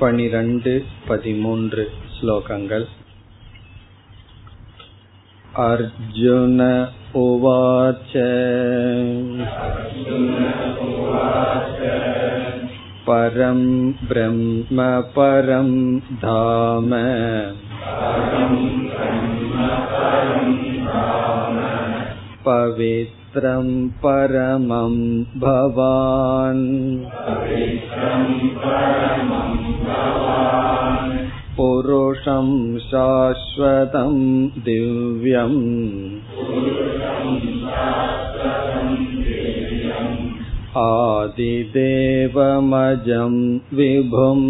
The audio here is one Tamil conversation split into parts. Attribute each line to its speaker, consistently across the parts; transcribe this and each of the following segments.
Speaker 1: பனிரண்டு பதிமூன்று श्लोकङ्गल् अर्जुन उवाच परं ब्रह्म परं धाम पवित्र परमं भवान् पुरुषं शाश्वतं दिव्यम् आदिदेवमजं विभुम्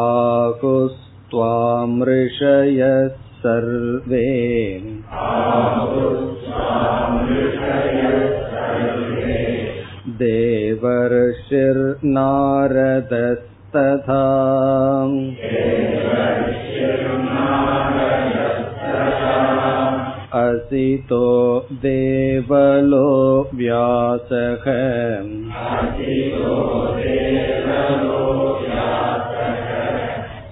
Speaker 1: आहुस्त्वां ऋषयः सर्वे देवर्षिर्नारदस्तथा असितो देवलो व्यासः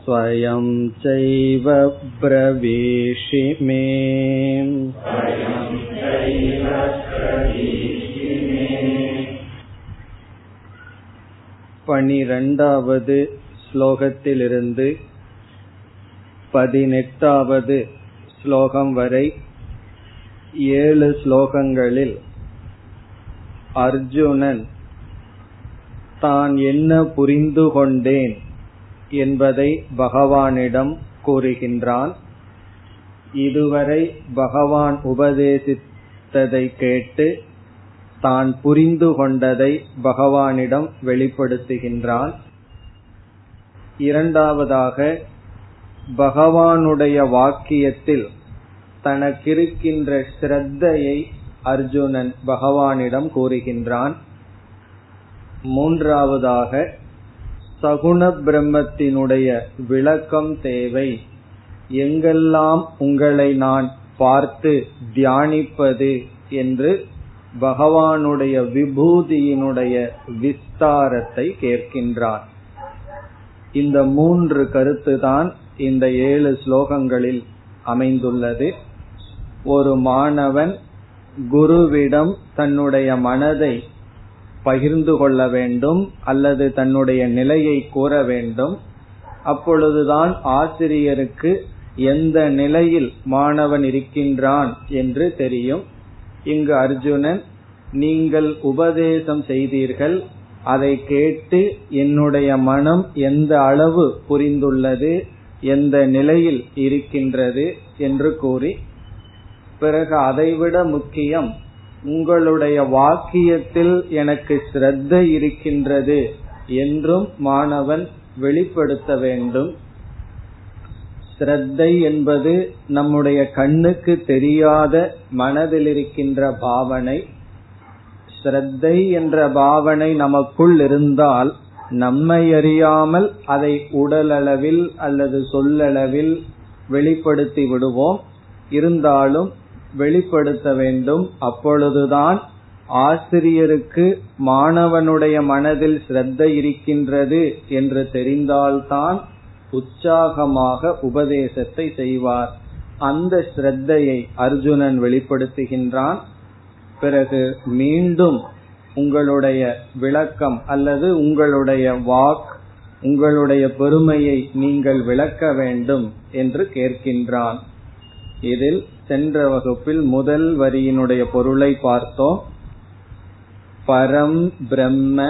Speaker 1: स्वयं चैव ब्रवीषि मे பனிரெண்டாவது ஸ்லோகத்திலிருந்து பதினெட்டாவது ஸ்லோகம் வரை ஏழு ஸ்லோகங்களில் அர்ஜுனன் தான் என்ன புரிந்து கொண்டேன் என்பதை பகவானிடம் கூறுகின்றான். இதுவரை பகவான் உபதேசித்ததை கேட்டு தான் புரிந்து கொண்டதை பகவானிடம் வெளிப்படுத்துகின்றான். இரண்டாவதாக பகவானுடைய வாக்கியத்தில் தனக்கிருக்கின்ற ஸ்ரத்தையை அர்ஜுனன் பகவானிடம் கூறுகின்றான். மூன்றாவதாக சகுண பிரம்மத்தினுடைய விளக்கம் தேவை. எங்கெல்லாம் உங்களை நான் பார்த்து தியானிப்பது என்று பகவானுடைய விபூதியினுடைய விஸ்தாரத்தை கேட்கின்றார். இந்த மூன்று கருத்துதான் இந்த ஏழு ஸ்லோகங்களில் அமைந்துள்ளது. ஒரு மாணவன் குருவிடம் தன்னுடைய மனதை பகிர்ந்து கொள்ள வேண்டும் அல்லது தன்னுடைய நிலையை கூற வேண்டும். அப்பொழுதுதான் ஆசிரியருக்கு எந்த நிலையில் மாணவன் இருக்கின்றான் என்று தெரியும். இங்கு அர்ஜுனன் நீங்கள் உபதேசம் செய்தீர்கள். அதை கேட்டு என்னுடைய மனம் எந்த அளவு புரிந்துள்ளது எந்த நிலையில் இருக்கின்றது என்று கூறி பிறகு அதைவிட முக்கியம் உங்களுடைய வாக்கியத்தில் எனக்கு ஸ்ரத்த இருக்கின்றது என்றும் மாணவன் வெளிப்படுத்த வேண்டும். ஸ்ரத்தை என்பது நம்முடைய கண்ணுக்கு தெரியாத மனதில் இருக்கின்ற பாவனை. ஸ்ரத்தை என்ற பாவனை நமக்குள் இருந்தால் நம்மை அறியாமல் அதை உடலளவில் அல்லது சொல்லளவில் வெளிப்படுத்தி விடுவோம். இருந்தாலும் வெளிப்படுத்த வேண்டும். அப்பொழுதுதான் ஆசிரியருக்கு மாணவனுடைய மனதில் ஸ்ரத்த இருக்கின்றது என்று தெரிந்தால்தான் உற்சாகமாக உபதேசத்தை செய்வார். அந்த ஸ்ரத்தையை அர்ஜுனன் வெளிப்படுத்துகின்றான். பிறகு மீண்டும் உங்களுடைய விளக்கம் அல்லது உங்களுடைய வாக் உங்களுடைய பெருமையை நீங்கள் விளக்க வேண்டும் என்று கேட்கின்றான். இதில் சென்ற வகுப்பில் முதல் வரியினுடைய பொருளை பார்த்தோம். பரம் பிரம்ம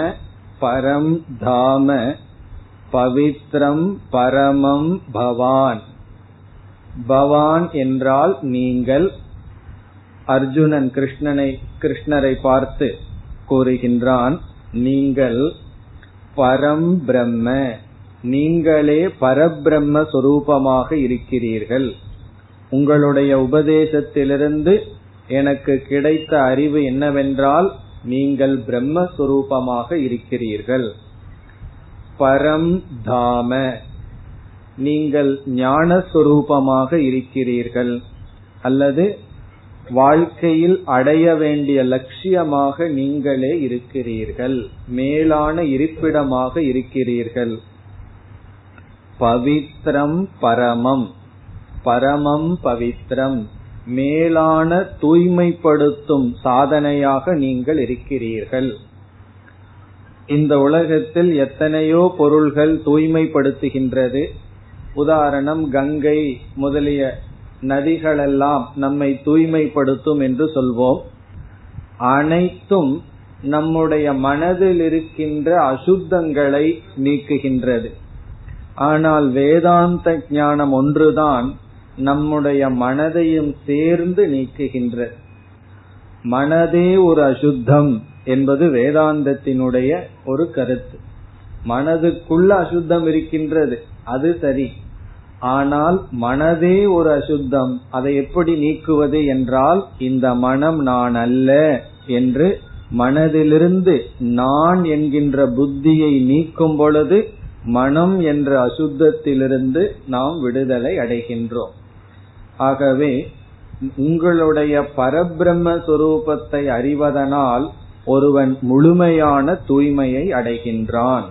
Speaker 1: பரம் தாம பவித்ரம் பரமம் பவான். பவான் என்றால் நீங்கள் அர்ஜுனன் கிருஷ்ணனை கிருஷ்ணரை பார்த்து கூறுகின்றான் நீங்கள் பரம் பிரம்ம நீங்களே பரபிரம்ம சொரூபமாக இருக்கிறீர்கள். உங்களுடைய உபதேசத்திலிருந்து எனக்கு கிடைத்த அறிவு என்னவென்றால் நீங்கள் பிரம்மஸ்வரூபமாக இருக்கிறீர்கள். பரம் தாம. நீங்கள் ஞானஸ்வரூபமாக இருக்கிறீர்கள். அல்லது வாழ்க்கையில் அடைய வேண்டிய லட்சியமாக நீங்களே இருக்கிறீர்கள். மேலான இருப்பிடமாக இருக்கிறீர்கள். பவித்ரம் பரமம். பரமம் பவித்ரம். மேலான தூய்மைப்படுத்தும் சாதனையாக நீங்கள் இருக்கிறீர்கள். இந்த உலகத்தில் எத்தனையோ பொருள்கள் தூய்மைப்படுத்துகின்றது. உதாரணம் கங்கை முதலிய நதிகளெல்லாம் நம்மை தூய்மைப்படுத்தும் என்று சொல்வோம். அனைத்தும் நம்முடைய மனதில் இருக்கின்ற அசுத்தங்களை நீக்குகின்றது. ஆனால் வேதாந்த ஞானம் ஒன்றுதான். நம்முடைய மனதையும் சேர்ந்து நீக்குகின்றது மனதே ஒரு அசுத்தம் என்பது வேதாந்தத்தினுடைய ஒரு கருத்து. மனதுக்குள்ள அசுத்தம் இருக்கின்றது அது சரி. ஆனால் மனதே ஒரு அசுத்தம் அதை எப்படி நீக்குவது என்றால் இந்த மனம் நான் அல்ல என்று மனதிலிருந்து நான் என்கின்ற புத்தியை நீக்கும் பொழுது மனம் என்ற அசுத்தத்திலிருந்து நாம் விடுதலை அடைகின்றோம். ஆகவே உங்களுடைய பரபிரம்ம சொரூபத்தை அறிவதனால் ஒருவன் முழுமையான தூய்மையை அடைகின்றான்.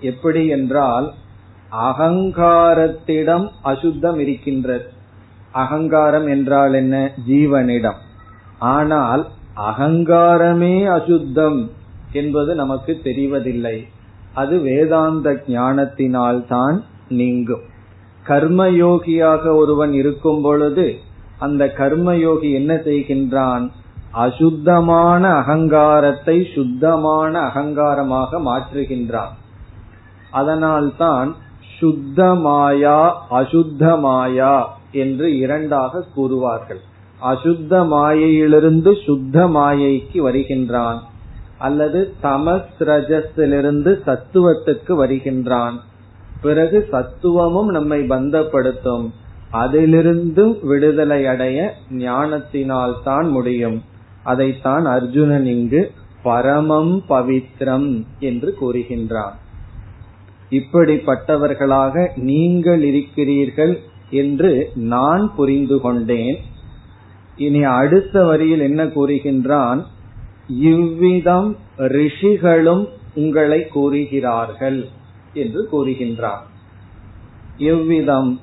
Speaker 1: எப்படி என்றால் அகங்காரத்திடம் அசுத்தம் இருக்கின்றது. அகங்காரம் என்றால் என்ன? ஜீவனிடம். ஆனால் அகங்காரமே அசுத்தம் என்பது நமக்கு தெரிவதில்லை. அது வேதாந்த ஞானத்தினால் தான் நீங்கும். கர்மயோகியாக ஒருவன் இருக்கும் பொழுது அந்த கர்மயோகி என்ன செய்கின்றான்? அசுத்தமான அகங்காரத்தை சுத்தமான அகங்காரமாக மாற்றுகின்றான். அதனால்தான் சுத்த மாயா அசுத்த மாயா என்று இரண்டாக கூறுவார்கள். அசுத்த மாயையிலிருந்து சுத்த மாயைக்கு வருகின்றான். அல்லது தமஸ் ரஜஸிலிருந்து சத்துவத்துக்கு வருகின்றான். பிறகு சத்துவமும் நம்மை பந்தப்படுத்தும். அதிலிருந்தும் விடுதலை அடைய ஞானத்தினால் தான் முடியும். அதைத்தான் அர்ஜுனன் இங்கு பரமம் பவித்ரம் என்று கூறுகின்றான். இப்படிப்பட்டவர்களாக நீங்கள் இருக்கிறீர்கள் என்று நான் புரிந்து கொண்டேன். இனி அடுத்த வரியில் என்ன கூறுகின்றான்? இவ்விதம் ரிஷிகளும் உங்களை கூறுகிறார்கள். என்று கூறுகின்றான் இவ்விதம்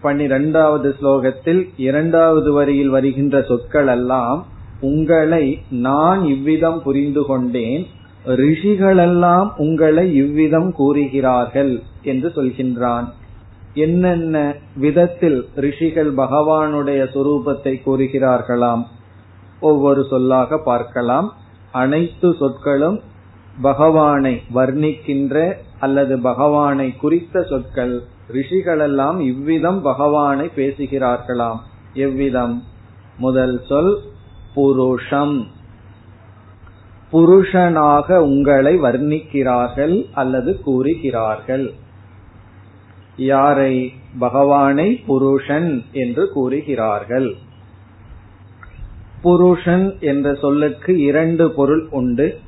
Speaker 1: பன்னிரெண்டாவது ஸ்லோகத்தில் இரண்டாவது வரியில் வருகின்ற சொற்கள் எல்லாம் உங்களை நான் இவ்விதம் புரிந்து கொண்டேன் ரிஷிகளெல்லாம் உங்களை இவ்விதம் கூறுகிறார்கள் என்று சொல்கின்றான். என்னென்ன விதத்தில் ரிஷிகள் பகவானுடைய சொரூபத்தை கூறுகிறார்களாம்? ஒவ்வொரு சொல்லாக பார்க்கலாம். அனைத்து சொற்களும் பகவானை வர்ணிக்கின்ற அல்லது பகவானை குறித்த சொற்கள் ரிஷிகளெல்லாம் இவ்விதம் பகவானை பேசுகிறார்களாம். எவ்விதம்? முதல் சொல் புருஷம். புருஷனாக உங்களை வர்ணிக்கிறார்கள் அல்லது கூறுகிறார்கள். யாரை? பகவானை புருஷன் என்று கூறுகிறார்கள். புருஷன் என்ற சொல்லுக்கு இரண்டு பொருள் உண்டு.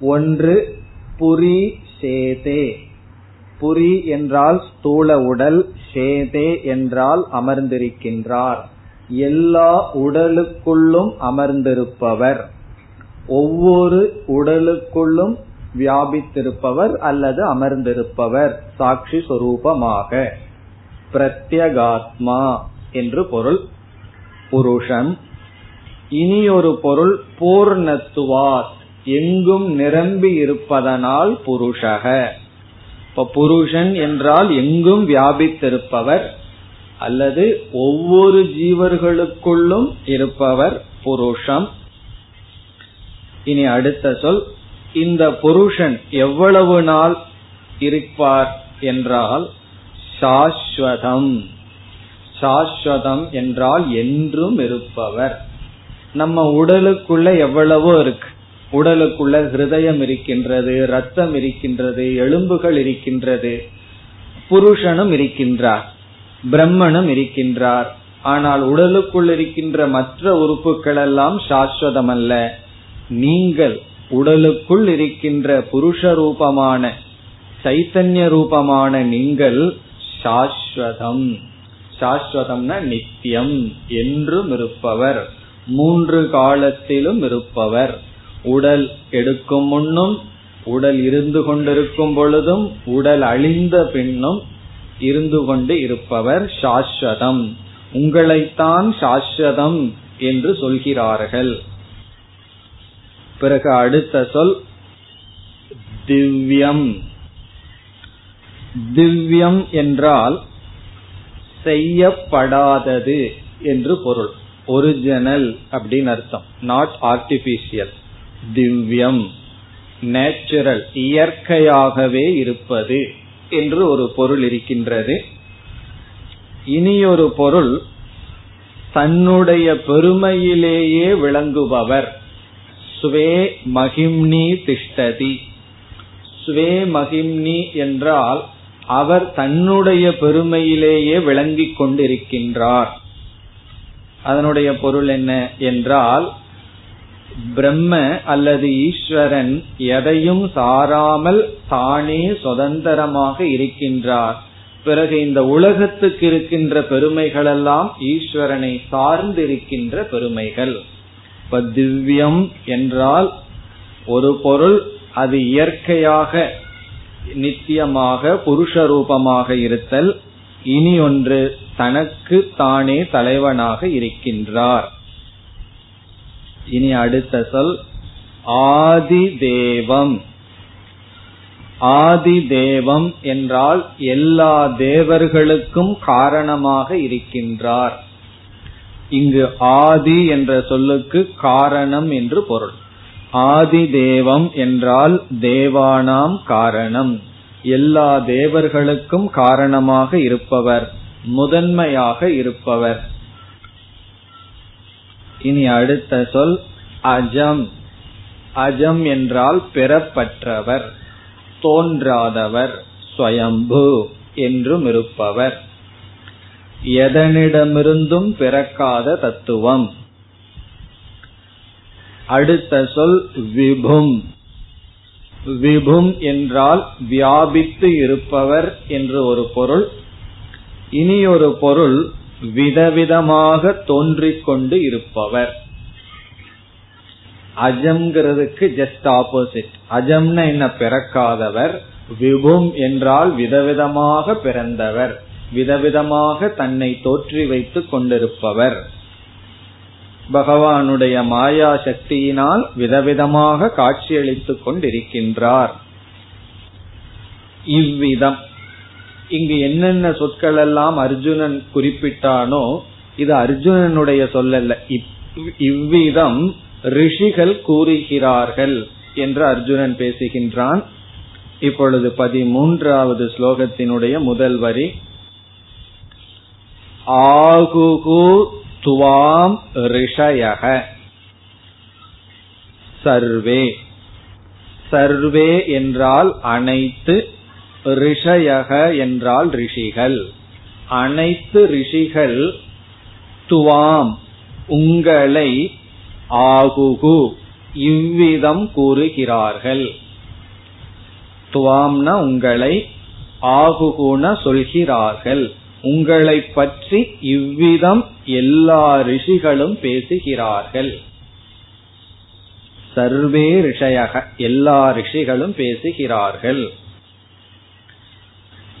Speaker 1: ஒன்று புரி சேதே. புரி என்றால் ஸ்தூல உடல் சேதே என்றால் அமர்ந்திருக்கின்றார். எல்லா உடலுக்குள்ளும் அமர்ந்திருப்பவர். ஒவ்வொரு உடலுக்குள்ளும் வியாபித்திருப்பவர் அல்லது அமர்ந்திருப்பவர். சாட்சி சொரூபமாக. பிரத்யகாத்மா என்று பொருள். புருஷம் இனி ஒரு பொருள் பூர்ணத்துவார். எங்கும் நிரம்பி இருப்பதனால் புருஷக. இப்ப புருஷன் என்றால் எங்கும் வியாபித்திருப்பவர் அல்லது ஒவ்வொரு ஜீவர்களுக்குள்ளும் இருப்பவர் புருஷம். இனி அடுத்த சொல் இந்த புருஷன் எவ்வளவு நாள் இருப்பார் என்றால் சாஸ்வதம். சாஸ்வதம் என்றால் என்றும் இருப்பவர். நம்ம உடலுக்குள்ள எவ்வளவோ இருக்கு. உடலுக்குள்ள ஹிருதயம் இருக்கின்றது ரத்தம் இருக்கின்றது எலும்புகள் இருக்கின்றது புருஷனும் இருக்கின்றார் பிரம்மனும் இருக்கின்றார். ஆனால் உடலுக்குள் இருக்கின்ற மற்ற உறுப்புகள் எல்லாம் சாஸ்வதம் அல்ல நீங்கள் உடலுக்குள் இருக்கின்ற புருஷ ரூபமான சைத்தன்ய ரூபமான நீங்கள் சாஸ்வதம். சாஸ்வதம்னா நித்தியம் என்றும் இருப்பவர் மூன்று காலத்திலும் இருப்பவர். உடல் எடுக்கும் முன்னும் உடல் இருந்து கொண்டிருக்கும் பொழுதும் உடல் அழிந்த பின்னும் இருந்து கொண்டு இருப்பவர் சாஸ்வதம். உங்களைத்தான் சாஸ்வதம் என்று சொல்கிறார்கள். பிறகு அடுத்த சொல் திவ்யம். திவ்யம் என்றால் செய்யப்படாதது என்று பொருள். ஒரிஜினல் அப்படின்னு அர்த்தம். நாட் ஆர்டிபிஷியல் திவ்யம் நேச்சுரல் இயற்கையாகவே இருப்பது என்று ஒரு பொருள் இருக்கின்றது. இனியொரு பொருள் தன்னுடைய பெருமையிலேயே விளங்குபவர். ஸ்வே மகிம்னி திஷ்டதி. ஸ்வே மகிம்னி என்றால் அவர் தன்னுடைய பெருமையிலேயே விளங்கிக் கொண்டிருக்கின்றார். அதனுடைய பொருள் என்ன என்றால் பிரம்ம அல்லது ஈஸ்வரன் எதையும் சாராமல் தானே சுதந்திரமாக இருக்கின்றார். பிறகு இந்த உலகத்துக்கு இருக்கின்ற பெருமைகளெல்லாம் ஈஸ்வரனை சார்ந்திருக்கின்ற பெருமைகள். இப்ப திவ்யம் என்றால் ஒரு பொருள் அது இயற்கையாக நித்தியமாக புருஷ ரூபமாக இருத்தல். இனி ஒன்று தனக்கு தானே தலைவனாக இருக்கின்றார். இனி அடுத்த சொல் ஆதி தேவம் ஆதி தேவம் என்றால் எல்லா தேவர்களுக்கும் காரணமாக இருக்கின்றார். இங்கு ஆதி என்ற சொல்லுக்கு காரணம் என்று பொருள். ஆதி தேவம் என்றால் தேவானாம் காரணம். எல்லா தேவர்களுக்கும் காரணமாக இருப்பவர் முதன்மையாக இருப்பவர். இனி அடுத்த சொல் அஜம். அஜம் என்றால் பெறப்பற்றவர் தோன்றாதவர் ஸ்வயம்பு என்றும் இருப்பவர். எதனிடமிருந்தும் பிறக்காத தத்துவம். அடுத்த சொல் விபும். விபும் என்றால் வியாபித்து இருப்பவர் என்று ஒரு பொருள். இனி ஒரு பொருள் விதவிதமாக தோன்றிக் கொண்டு இருப்பவர். அஜம்ங்கிறதுக்கு ஜஸ்ட் ஆப்போசிட் அஜம்னா என்ன? பிறக்காதவர். விபும் என்றால் விதவிதமாக பிறந்தவர். விதவிதமாக தன்னை தோற்றி வைத்துக் கொண்டிருப்பவர். பகவானுடைய மாயா சக்தியினால் விதவிதமாக காட்சியளித்துக் கொண்டிருக்கின்றார். இவ்விதம். இங்கு என்னென்ன சொற்கள் எல்லாம் அர்ஜுனன் குறிப்பிட்டானோ இது அர்ஜுனனுடைய சொல்லல்ல. இவ்விதம் ரிஷிகள் கூறுகிறார்கள் என்று அர்ஜுனன் பேசுகின்றான். இப்பொழுது பதிமூன்றாவது ஸ்லோகத்தினுடைய முதல் வரி. ஆகுகு துவாம் ரிஷயக. சர்வே. சர்வே என்றால் அனைத்து ரிஷயக என்றால் ரிஷிகள். அனைத்து ரிஷிகள் துவாம் உங்களை ஆகுகு இவ்விதம் கூறுகிறார்கள். துவாம்னா உங்களை ஆகுகுன சொல்கிறார்கள். உங்களை பற்றி இவ்விதம் எல்லா ரிஷிகளும் பேசுகிறார்கள். சர்வே ரிஷயக எல்லா ரிஷிகளும் பேசுகிறார்கள்.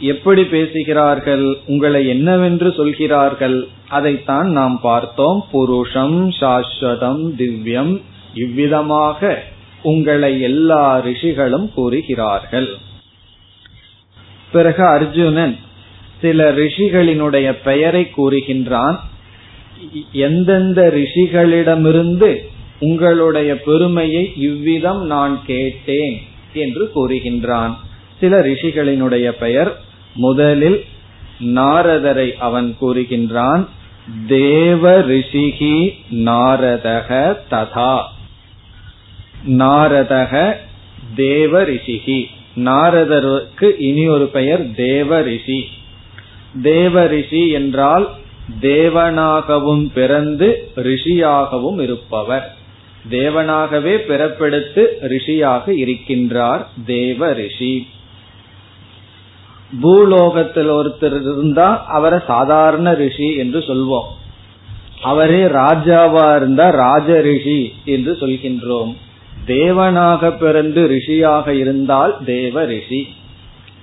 Speaker 1: எப்படி பேசுகிறார்கள் உங்களை என்னவென்று சொல்கிறார்கள் அதைத்தான் நாம் பார்த்தோம். புருஷம் சாஸ்வதம் திவ்யம். இவ்விதமாக உங்களை எல்லா ரிஷிகளும் கூறுகிறார்கள். பிறகு அர்ஜுனன் சில ரிஷிகளினுடைய பெயரை கூறுகின்றான். எந்தெந்த ரிஷிகளிடமிருந்து உங்களுடைய பெருமையை இவ்விதம் நான் கேட்டேன் என்று கூறுகின்றான். சில ரிஷிகளினுடைய பெயர் முதலில் நாரதரை அவன் கூறுகின்றான் தேவ ரிஷிகி நாரதக ததா. நாரதக தேவ ரிஷிகி. நாரதருக்கு இனி ஒரு பெயர் தேவ ரிஷி. தேவ ரிஷி என்றால் தேவனாகவும் பிறந்து ரிஷியாகவும் இருப்பவர். தேவனாகவே பிறப்பெடுத்து ரிஷியாக இருக்கின்றார் தேவ ரிஷி. பூலோகத்தில் ஒருத்தர் இருந்தா அவரை சாதாரண ரிஷி என்று சொல்வோம். அவரே ராஜாவா இருந்தா ராஜ ரிஷி என்று சொல்கின்றோம். தேவனாக பிறந்து ரிஷியாக இருந்தால் தேவ ரிஷி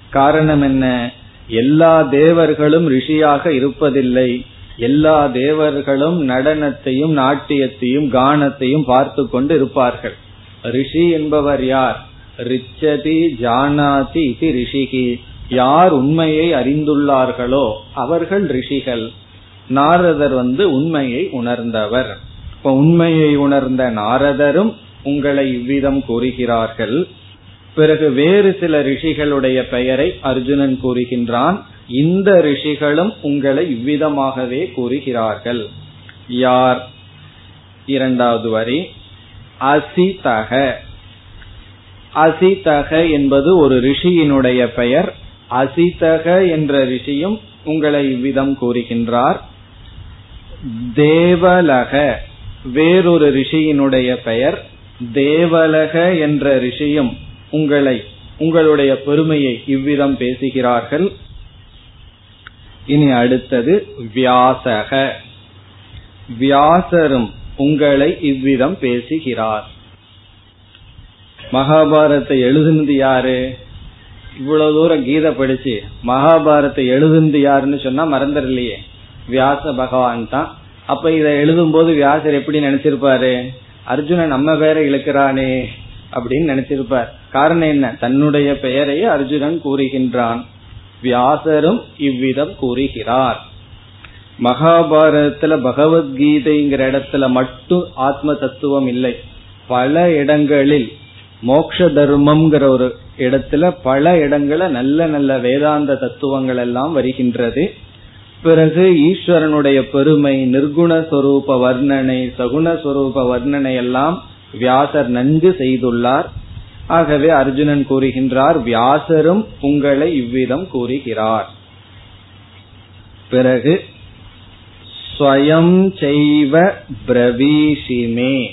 Speaker 1: காரணம் என்ன? எல்லா தேவர்களும் ரிஷியாக இருப்பதில்லை. எல்லா தேவர்களும் நடனத்தையும் நாட்டியத்தையும் கானத்தையும் பார்த்து கொண்டு இருப்பார்கள். ரிஷி என்பவர் யார்? ரிச்சதி ஜானாதி இது ரிஷிகி. யார் உண்மையை அறிந்துள்ளார்களோ அவர்கள் ரிஷிகள். நாரதர் வந்து உண்மையை உணர்ந்தவர். இப்ப உண்மையை உணர்ந்த நாரதரும் உங்களை இவ்விதம் கூறுகிறார்கள். பிறகு வேறு சில ரிஷிகளுடைய பெயரை அர்ஜுனன் கூறுகின்றான். இந்த ரிஷிகளும் உங்களை இவ்விதமாகவே கூறுகிறார்கள். யார்? இரண்டாவது வரி. அசிதக. அசிதக என்பது ஒரு ரிஷியினுடைய பெயர். அசிதக என்ற ரிஷியும் உங்களை இவ்விதம் கூறுகின்றார். தேவலக வேறொரு ரிஷியினுடைய பெயர் தேவலக என்ற ரிஷியும் உங்களை உங்களுடைய பெருமையை இவ்விதம் பேசுகிறார்கள். இனி அடுத்தது வியாசக. வியாசரும் உங்களை இவ்விதம் பேசுகிறார். மகாபாரத்தை எழுதுனது யாரு? இவ்வளவு தூரம் கீதை படிச்சு மகாபாரத்தை எழுதுனது யாருன்னு சொன்னா மறந்துடலையே. வியாச பகவான் தான். அப்ப இதை எழுதும் போது வியாசர் எப்படி நினைச்சிருப்பாரு? அர்ஜுனன் நம்ம பேரை இழுக்கிறானே அப்படின்னு நினைச்சிருப்பார். காரணம் என்ன? தன்னுடைய பெயரையே அர்ஜுனன் கூறுகின்றான். வியாசரும் இவ்விதம் கூறுகிறார். மகாபாரதத்துல பகவத்கீதைங்கிற இடத்துல மட்டும் ஆத்ம தத்துவம் இல்லை. பல இடங்களில் மோக்ஷ தர்மம்ங்கிற ஒரு இடத்துல பல இடங்கள நல்ல நல்ல வேதாந்த தத்துவங்கள் எல்லாம் வருகின்றது. பிறகு ஈஸ்வரனுடைய பெருமை நிர்குணஸ்வரூப வர்ணனை சகுணஸ்வரூப வர்ணனை எல்லாம் வியாசர் நன்கு செய்துள்ளார். ஆகவே அர்ஜுனன் கூறுகின்றார் வியாசரும் உங்களை இவ்விதம் கூறுகிறார். பிறகு ஸ்வயம் செய்வ பிரவீஷிமே.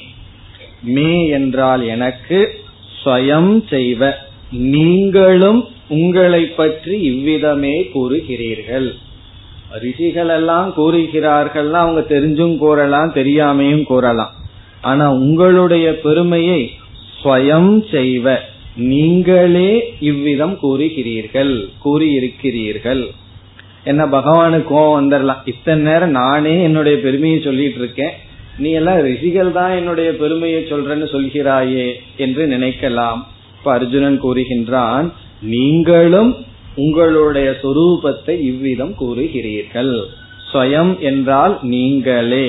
Speaker 1: மே என்றால் எனக்கு ஸ்வயம் செய்வ. நீங்களும் உங்களை பற்றி இவ்விதமே கூறுகிறீர்கள். ரிஷிகள் எல்லாம் கூறுகிறார்கள் அவங்க தெரிஞ்சும் கூறலாம் தெரியாமையும் கூறலாம். ஆனா உங்களுடைய பெருமையை ஸ்வயம் செய்வ. நீங்களே இவ்விதம் கூறுகிறீர்கள் கூறியிருக்கிறீர்கள். என்ன பகவானுக்கு கோவம் வந்துடலாம் இத்தனை நேரம் நானே என்னுடைய பெருமையை சொல்லிட்டு இருக்கேன். நீ எல்லாம் ரிஷிகள் தான் என்னுடைய பெருமையை சொல்றன்னு சொல்கிறாயே என்று நினைக்கலாம். இப்ப அர்ஜுனன் கூறுகின்றான் நீங்களும் உங்களுடைய சொரூபத்தை இவ்விதம் கூறுகிறீர்கள். ஸ்வயம் என்றால் நீங்களே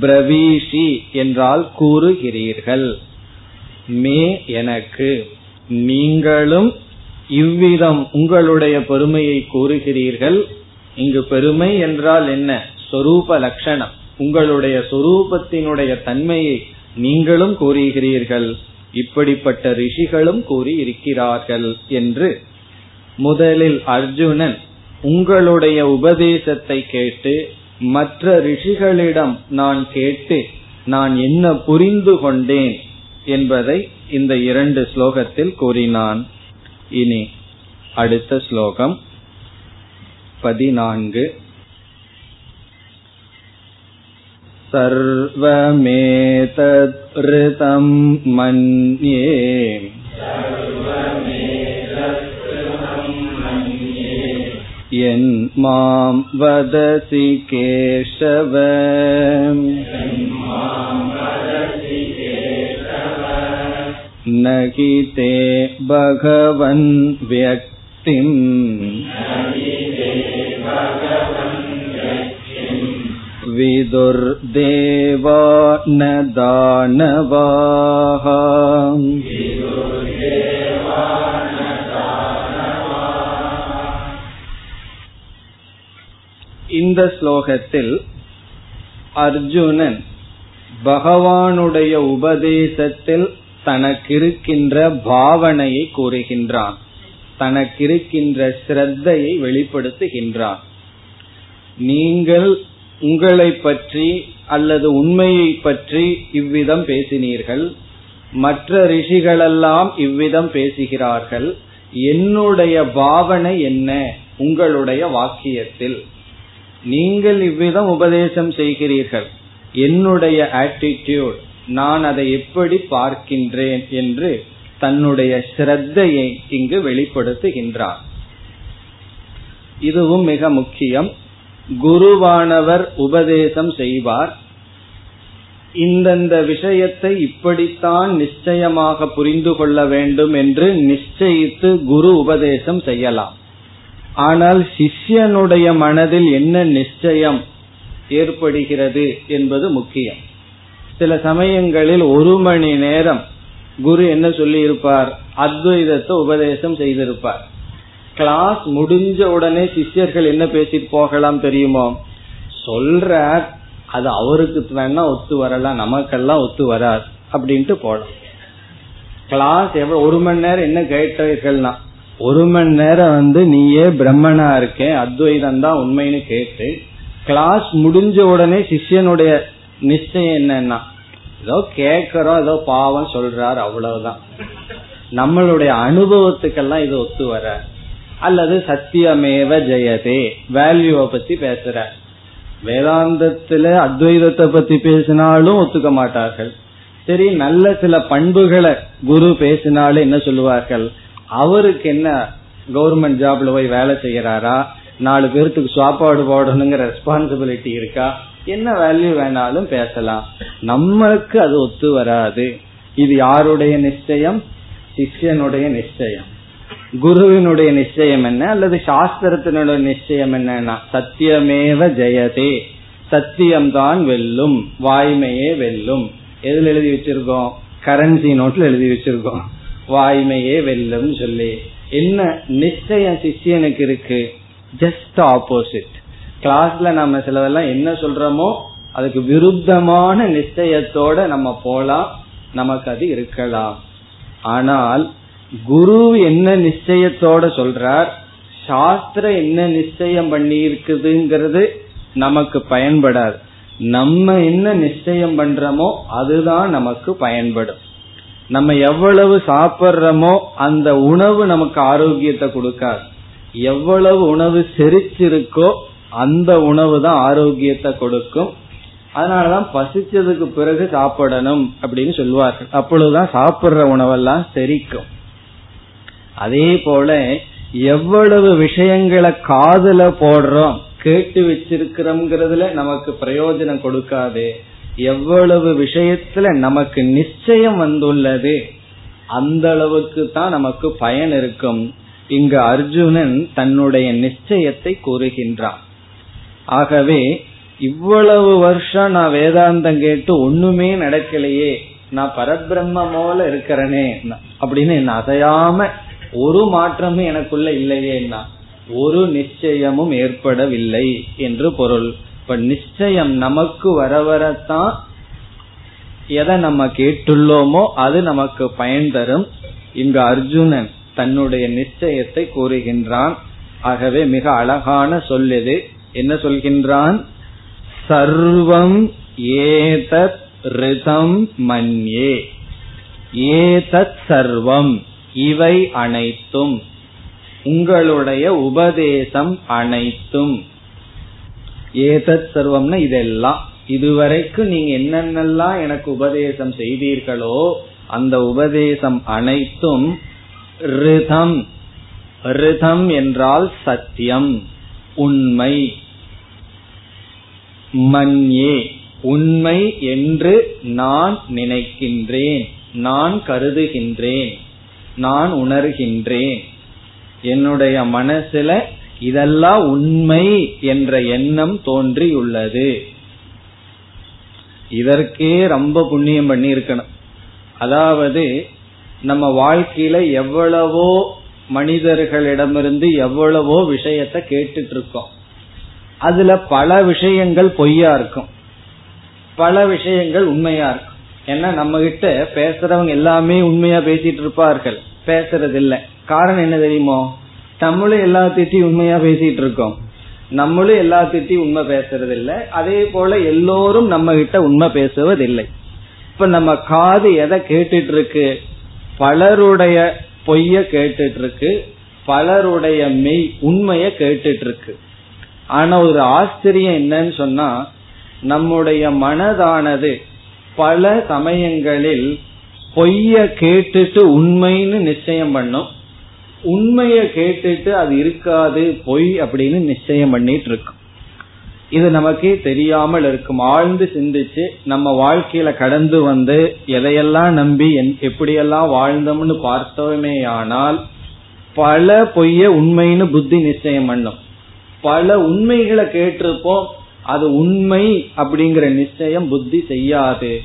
Speaker 1: பிரவீஷி என்றால் கூறுகிறீர்கள். மே எனக்கு நீங்களும் இவ்விதம் உங்களுடைய பெருமையை கூறுகிறீர்கள். இங்கு பெருமை என்றால் என்ன? சொரூப லட்சணம் உங்களுடைய சொரூபத்தினுடைய தன்மையை நீங்களும் கூறுகிறீர்கள். இப்படிப்பட்ட ரிஷிகளும் கூறி இருக்கிறார்கள் என்று முதலில் அர்ஜுனன் உங்களுடைய உபதேசத்தை கேட்டு மற்ற ரிஷிகளிடம் நான் கேட்டு நான் என்ன புரிந்து கொண்டேன் என்பதை இந்த இரண்டு ஸ்லோகத்தில் கூறினான். இனி அடுத்த ஸ்லோகம் பதினான்கு. सर्वमेतत्ऋतं मन्ये यन्मां वदसि केशव न हि ते भगवन् व्यक्तिम् विदुर्देवा न दानवाः இந்த ஸ்லோகத்தில் அர்ஜுனன் பகவானுடைய உபதேசத்தில் தனக்கிருக்கின்ற பாவனையை கூறுகின்றான் தனக்கிருக்கின்ற ஸ்ரத்தையை வெளிப்படுத்துகின்றான் நீங்கள் உங்களை பற்றி அல்லது உண்மையை பற்றி இவ்விதம் பேசினீர்கள். மற்ற ரிஷிகளெல்லாம் இவ்விதம் பேசுகிறார்கள். என்னுடைய பாவனை என்ன? உங்களுடைய வாக்கியத்தில். நீங்கள் இவ்விதம் உபதேசம் செய்கிறீர்கள். என்னுடைய ஆட்டிடியூட் நான் அதை எப்படி பார்க்கின்றேன் என்று தன்னுடைய ஸ்ரத்தையை இங்கு வெளிப்படுத்துகின்றார். இதுவும் மிக முக்கியம். குருவானவர் உபதேசம் செய்வார். இந்தந்த விஷயத்தை இப்படித்தான் நிச்சயமாக புரிந்து கொள்ள வேண்டும் என்று நிச்சயித்து குரு உபதேசம் செய்யலாம். ஆனால் சிஷ்யனுடைய மனதில் என்ன நிச்சயம் ஏற்படுகிறது என்பது முக்கியம். சில சமயங்களில் ஒரு மணி நேரம் குரு என்ன சொல்லி இருப்பார் அத்வைதத்தை உபதேசம் செய்திருப்பார். கிளாஸ் முடிஞ்ச உடனே சிஷ்யர்கள் என்ன பேசிட்டு போகலாம் தெரியுமோ? சொல்ற அது அவருக்கு வேணா ஒத்து வரலாம் நமக்கெல்லாம் ஒத்து வராது அப்படின்ட்டு போலாம். கிளாஸ் எவ்வளவு ஒரு மணி நேரம் என்ன கேட்டீர்கள்னா ஒரு மணி நேரம் வந்து நீயே பிரம்மனா இருக்கேன் அத்வைதம் தான் உண்மைன்னு கேட்டு கிளாஸ் முடிஞ்ச உடனே சிஷ்யனுடைய நிச்சயம் என்னன்னா ஏதோ கேக்குறோம் ஏதோ பாவம் சொல்றாரு அவ்வளவுதான். நம்மளுடைய அனுபவத்துக்கெல்லாம் இது ஒத்து வர அல்லது சத்தியமேவ ஜெயதே. வேல்யூவை பத்தி பேசுற வேதாந்தத்துல அத்வைதத்தை பத்தி பேசினாலும் ஒத்துக்க மாட்டார்கள். சரி நல்ல சில பண்புகளை குரு பேசினாலும் என்ன சொல்லுவார்கள்? அவருக்கு என்ன கவர்மெண்ட் ஜாப்ல போய் வேலை செய்யறாரா நாலு பேர்த்துக்கு சாப்பாடு போடணுங்கிற ரெஸ்பான்சிபிலிட்டி இருக்கா? என்ன வேல்யூ வேணாலும் பேசலாம். நம்மளுக்கு அது ஒத்து வராது. இது யாருடைய நிச்சயம்? சிஷ்யனுடைய நிச்சயம். குருவினுடைய நிச்சயம் என்ன? அல்லது சாஸ்திரத்தினுடைய நிச்சயம் என்னன்னா சத்தியமேவ ஜெயதே. சத்தியம்தான் வெல்லும் வாய்மையே வெல்லும். எதுல எழுதி வச்சிருக்கோம்? கரன்சி நோட்ல எழுதி வச்சிருக்கோம். வாய்மையே வெல்லும் சொல்லி. என்ன நிச்சயம் சிஷியனுக்கு இருக்கு? ஜஸ்ட் ஆப்போசிட் கிளாஸ்ல நம்ம சிலதெல்லாம் என்ன சொல்றோமோ அதுக்கு விருத்தமான நிச்சயத்தோட நம்ம போலாம். நமக்கு அது இருக்கலாம். ஆனால் குரு என்ன நிச்சயத்தோட சொல்றார் சாஸ்திரம் என்ன நிச்சயம் பண்ணி இருக்குதுங்கிறது நமக்கு பயன்படாது. நம்ம என்ன நிச்சயம் பண்றோமோ அதுதான் நமக்கு பயன்படும். நம்ம எவ்வளவு சாப்பிட்றோமோ அந்த உணவு நமக்கு ஆரோக்கியத்தை கொடுக்காது. எவ்வளவு உணவு செரிச்சிருக்கோ அந்த உணவு தான் ஆரோக்கியத்தை கொடுக்கும். அதனாலதான் பசிச்சதுக்கு பிறகு சாப்பிடணும் அப்படின்னு சொல்லுவார்கள் அப்பொழுதுதான் சாப்பிடுற உணவெல்லாம் செரிக்கும். அதே போல எவ்வளவு விஷயங்களை காதுல போடுறோம் கேட்டு வச்சிருக்கிறோம்ங்கிறதுல நமக்கு பிரயோஜனம் கொடுக்காது. எவ்வளவு விஷயத்துல நமக்கு நிச்சயம் வந்துள்ளது அந்த அளவுக்கு தான் நமக்கு பயன் இருக்கும். இங்கு அர்ஜுனன் தன்னுடைய நிச்சயத்தை கூறுகின்றான். ஆகவே இவ்வளவு வருஷம் நான் வேதாந்தம் கேட்டு ஒண்ணுமே நடக்கலையே நான் பரபிரம்ம போல இருக்கிறனே அப்படின்னு என்ன அசையாம ஒரு மாற்றமும் எனக்குள்ள இல்லையேன்னா ஒரு நிச்சயமும் ஏற்படவில்லை என்று பொருள். இப்ப நிச்சயம் நமக்கு வர வரத்தான் எதை நம்ம கேட்டுள்ளோமோ அது நமக்கு பயன் தரும். இங்கு அர்ஜுனன் தன்னுடைய நிச்சயத்தை கூறுகின்றான். ஆகவே மிக அழகான சொல் இது. என்ன சொல்கின்றான்? சர்வம் ஏதத் ரிதம் மன்யே. ஏதத் சர்வம். இவை அனைத்தும் உங்களுடைய உபதேசம் அனைத்தும். ஏதத் சர்வம்னா இதெல்லாம். இதுவரைக்கும் நீங்க என்னென்னலாம் எனக்கு உபதேசம் செய்தீர்களோ அந்த உபதேசம் அனைத்தும் ரிதம். ரிதம் என்றால் சத்தியம் உண்மை. மன்யே உண்மை என்று நான் நினைக்கின்றேன் நான் கருதுகின்றேன். நான் உணர்கின்றேன். என்னுடைய மனசுல இதெல்லாம் உண்மை என்ற எண்ணம் தோன்றியுள்ளது. இதற்கே ரொம்ப புண்ணியம் பண்ணி இருக்கணும் அதாவது நம்ம வாழ்க்கையில எவ்வளவோ மனிதர்களிடமிருந்து எவ்வளவோ விஷயத்த கேட்டுட்டு இருக்கோம் அதுல பல விஷயங்கள் பொய்யா இருக்கும். பல விஷயங்கள் உண்மையா இருக்கும். ஏன்னா நம்ம கிட்ட பேசுறவங்க எல்லாமே உண்மையா பேசிட்டு இருப்பார்கள். பேசுறது இல்ல காரணம் என்ன தெரியுமோ? நம்மளும் எல்லாத்திட்டையும் உண்மையா பேசிட்டு இருக்கோம். நம்மளும் எல்லாத்திட்டையும் உண்மை பேசுறது இல்ல அதே போல எல்லோரும் நம்ம கிட்ட உண்மை பேசுவதில்லை. இப்ப நம்ம காது எதை கேட்டுட்டு இருக்கு? பலருடைய பொய்ய கேட்டுட்டு இருக்கு. பலருடைய மெய் உண்மைய கேட்டுட்டு இருக்கு. ஆனா ஒரு ஆச்சரியம் என்னன்னு சொன்னா நம்முடைய மனதானது பல சமயங்களில் பொய்ய கேட்டுட்டு உண்மைன்னு நிச்சயம் பண்ணும். உண்மைய கேட்டுட்டு அது இருக்காது பொய் அப்படின்னு நிச்சயம் பண்ணிட்டு இருக்கும். இது நமக்கே தெரியாமல் இருக்கும். ஆழ்ந்து சிந்திச்சு நம்ம வாழ்க்கையில கடந்து வந்து எதையெல்லாம் நம்பி எப்படியெல்லாம் வாழ்ந்தோம்னு பார்த்தோமே ஆனால் பல பொய்ய உண்மைன்னு புத்தி நிச்சயம் பண்ணும். பல உண்மைகளை கேட்டிருப்போம் அது உண்மை அப்படிங்கிற நிச்சயம் புத்தி செய்யாது.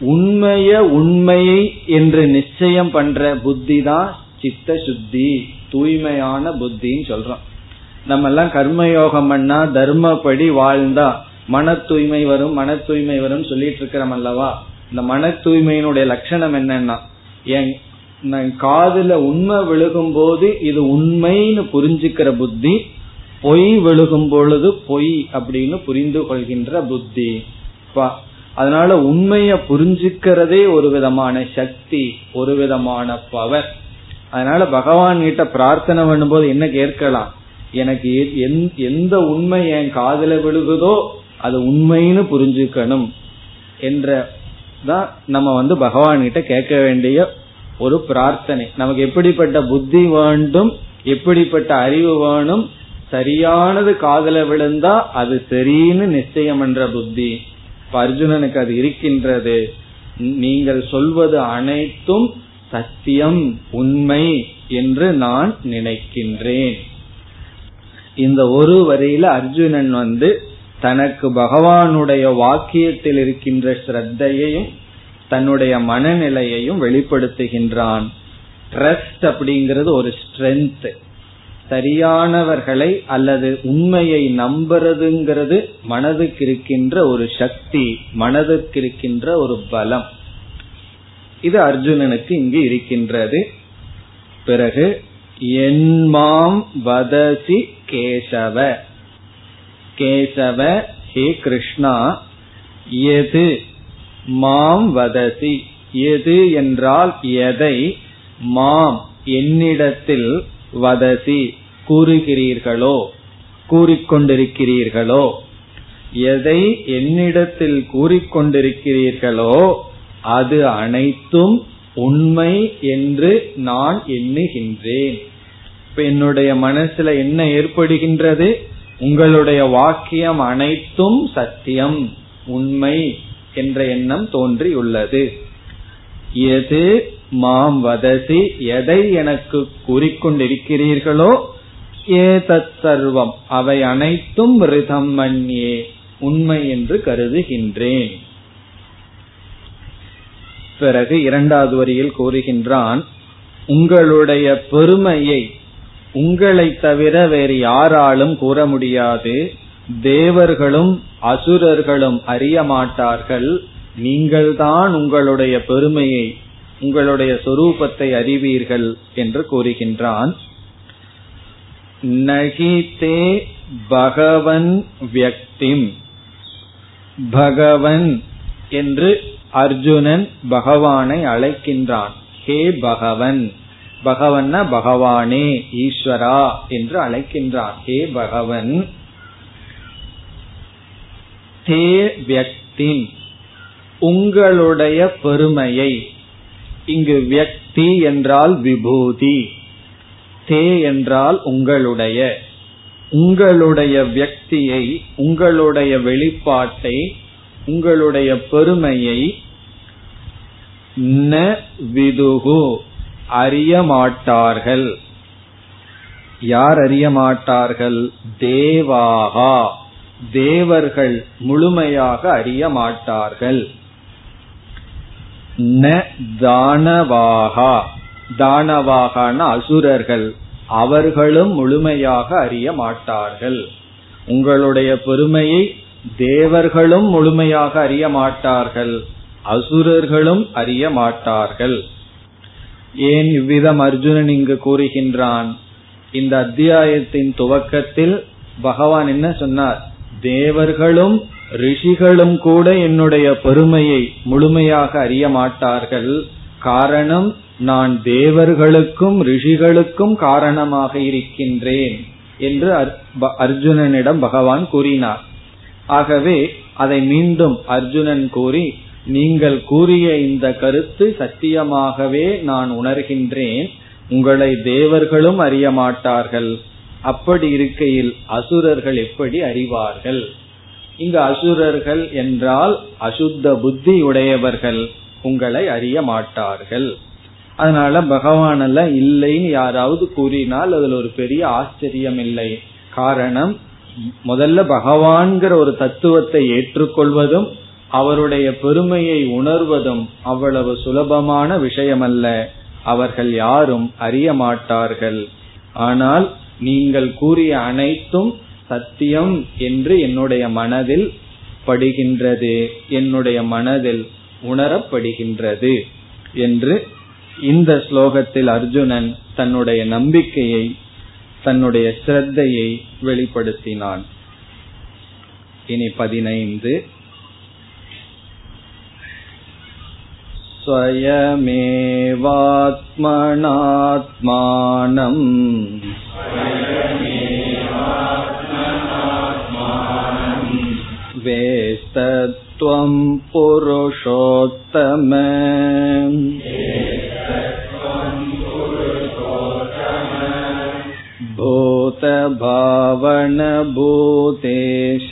Speaker 1: உண்மைய உண்மையை என்று நிச்சயம் பண்ற புத்தி தான் சித்த சுத்தி தூய்மையான புத்தின்னு சொல்றோம். நம்ம எல்லாம் கர்மயோகம் பண்ணா தர்மப்படி வாழ்ந்தா மன தூய்மை வரும் மன தூய்மை வரும் சொல்லிட்டு இருக்கிறோம் அல்லவா? இந்த மன தூய்மையினுடைய லட்சணம் என்னன்னா என் காதுல உண்மை விழுகும் போது இது உண்மைன்னு புரிஞ்சுக்கிற புத்தி பொய் விழுகும் பொழுது பொய் அப்படின்னு புரிந்து கொள்கின்ற புத்தி. அதனால உண்மைய புரிஞ்சுக்கிறதே ஒரு விதமான சக்தி ஒரு விதமான பவர். அதனால பகவான் கிட்ட பிரார்த்தனை பண்ணும்போது என்ன கேட்கலாம்? எனக்கு எந்த உண்மை என் காதல விழுகுதோ அது உண்மைன்னு புரிஞ்சுக்கணும் என்ற தான் நம்ம வந்து பகவான் கிட்ட கேட்க வேண்டிய ஒரு பிரார்த்தனை. நமக்கு எப்படிப்பட்ட புத்தி வேண்டும் எப்படிப்பட்ட அறிவு வேணும் சரியானது காதல விழுந்தா அது சரின்னு நிச்சயம் என்ற புத்தி. அர்ஜுனனுக்கு அது இருக்கின்றது. நீங்கள் சொல்வது அனைத்தும் சத்தியம் உண்மை என்று நான் நினைக்கின்றேன். இந்த ஒரு வரியில அர்ஜுனன் வந்து தனக்கு பகவானுடைய வாக்கியத்தில் இருக்கின்ற ஸ்ரத்தையையும் தன்னுடைய மனநிலையையும் வெளிப்படுத்துகின்றான். ட்ரஸ்ட் அப்படிங்கிறது ஒரு ஸ்ட்ரென்த் சரியானவர்களை அல்லது உண்மையை நம்புறதுங்கிறது மனதுக்கு இருக்கின்ற ஒரு சக்தி மனதுக்கு இருக்கின்ற ஒரு பலம். இது அர்ஜுனனுக்கு இங்கு இருக்கின்றது. பிறகு என்மாம் வதசி கேசவ. கேசவ ஹே கிருஷ்ணா எது மாம் வதசி? எது என்றால் எதை மாம் என்னிடத்தில் வதசி? கூறுகிறீர்களோ கூறிக்கொண்டிருக்கிறீர்களோ எதை என்னிடத்தில் கூறிக்கொண்டிருக்கிறீர்களோ அது அனைத்தும் உண்மை என்று நான் எண்ணுகின்றேன். இப்ப என்னுடைய மனசுல என்ன ஏற்படுகின்றது? உங்களுடைய வாக்கியம் அனைத்தும் சத்தியம் உண்மை என்ற எண்ணம் தோன்றியுள்ளது. எது மாம் வதசி எதை எனக்கு கூறிக்கொண்டிருக்கிறீர்களோ ஏதத் சர்வம். அவை அனைத்தும் ரிதம் மன்யே உண்மை என்று கருதுகின்றேன். பிறகு இரண்டாவது வரியில் கூறுகின்றான் உங்களுடைய பெருமையை உங்களை தவிர வேறு யாராலும் கூற முடியாது. தேவர்களும் அசுரர்களும் அறிய மாட்டார்கள். நீங்கள்தான் உங்களுடைய பெருமையை உங்களுடைய சொரூபத்தை அறிவீர்கள் என்று கூறுகின்றான். நகிதே பகவன் வியக்திம். பகவன் என்று அர்ஜுனன் பகவானை அழைக்கின்றான். ஹே பகவன். பகவன்னா பகவானே ஈஸ்வரா என்று அழைக்கின்றான். ஹே பகவன். தே வியக்தின் உங்களுடைய பெருமையை இங்கு வியக்தி என்றால் விபூதி. தே என்றால் உங்களுடைய. உங்களுடைய வியக்தியை உங்களுடைய வெளிப்பாட்டை உங்களுடைய பெருமையை ந விதுகு அறியமாட்டார்கள் யார் அறியமாட்டார்கள் தேவாகா. தேவர்கள் முழுமையாக அறியமாட்டார்கள் ந தானவாகா. தானவாகான அசுரர்கள் அவர்களும் முழுமையாக அறிய மாட்டார்கள். உங்களுடைய பெருமையை தேவர்களும் முழுமையாக அறிய மாட்டார்கள். அசுரர்களும் அறிய மாட்டார்கள். ஏன் இவ்விதம் அர்ஜுனன் இங்கு கூறுகின்றான்? இந்த அத்தியாயத்தின் துவக்கத்தில் பகவான் என்ன சொன்னார்? தேவர்களும் ரிஷிகளும் கூட என்னுடைய பெருமையை முழுமையாக அறிய மாட்டார்கள். காரணம் நான் தேவர்களுக்கும் ரிஷிகளுக்கும் காரணமாக இருக்கின்றேன் என்று அர்ஜுனனிடம் பகவான் கூறினார். ஆகவே அதை மீண்டும் அர்ஜுனன் கூறி நீங்கள் கூறிய இந்த கருத்து சத்தியமாகவே நான் உணர்கின்றேன். உங்களை தேவர்களும் அறிய மாட்டார்கள். அப்படி இருக்கையில் அசுரர்கள் எப்படி அறிவார்கள்? இங்கு அசுரர்கள் என்றால் அசுத்த புத்தி உடையவர்கள். உங்களை அறிய மாட்டார்கள். அதனால பகவான் அல்ல இல்லைன்னு யாராவது கூறினால் அதுல ஒரு பெரிய ஆச்சரியம் இல்லை காரணம் முதல்ல பகவான்கிற ஒரு தத்துவத்தை ஏற்றுக்கொள்வதும் அவருடைய பெருமையை உணர்வதும் அவ்வளவு சுலபமான விஷயம் அல்ல அவர்கள் யாரும் அறிய மாட்டார்கள். ஆனால் நீங்கள் கூறிய அனைத்தும் சத்தியம் என்று என்னுடைய மனதில் படுகின்றது. என்னுடைய மனதில் உணரப்படுகின்றது என்று இந்த ஸ்லோகத்தில் அர்ஜுனன் தன்னுடைய நம்பிக்கையை தன்னுடைய ஸ்ரத்தையை வெளிப்படுத்தினான் இனி பதினைந்து स्वयमेवात्मनात्मानम् वेस्तत्वं पुरुषोत्तम भूतभावनभूतेश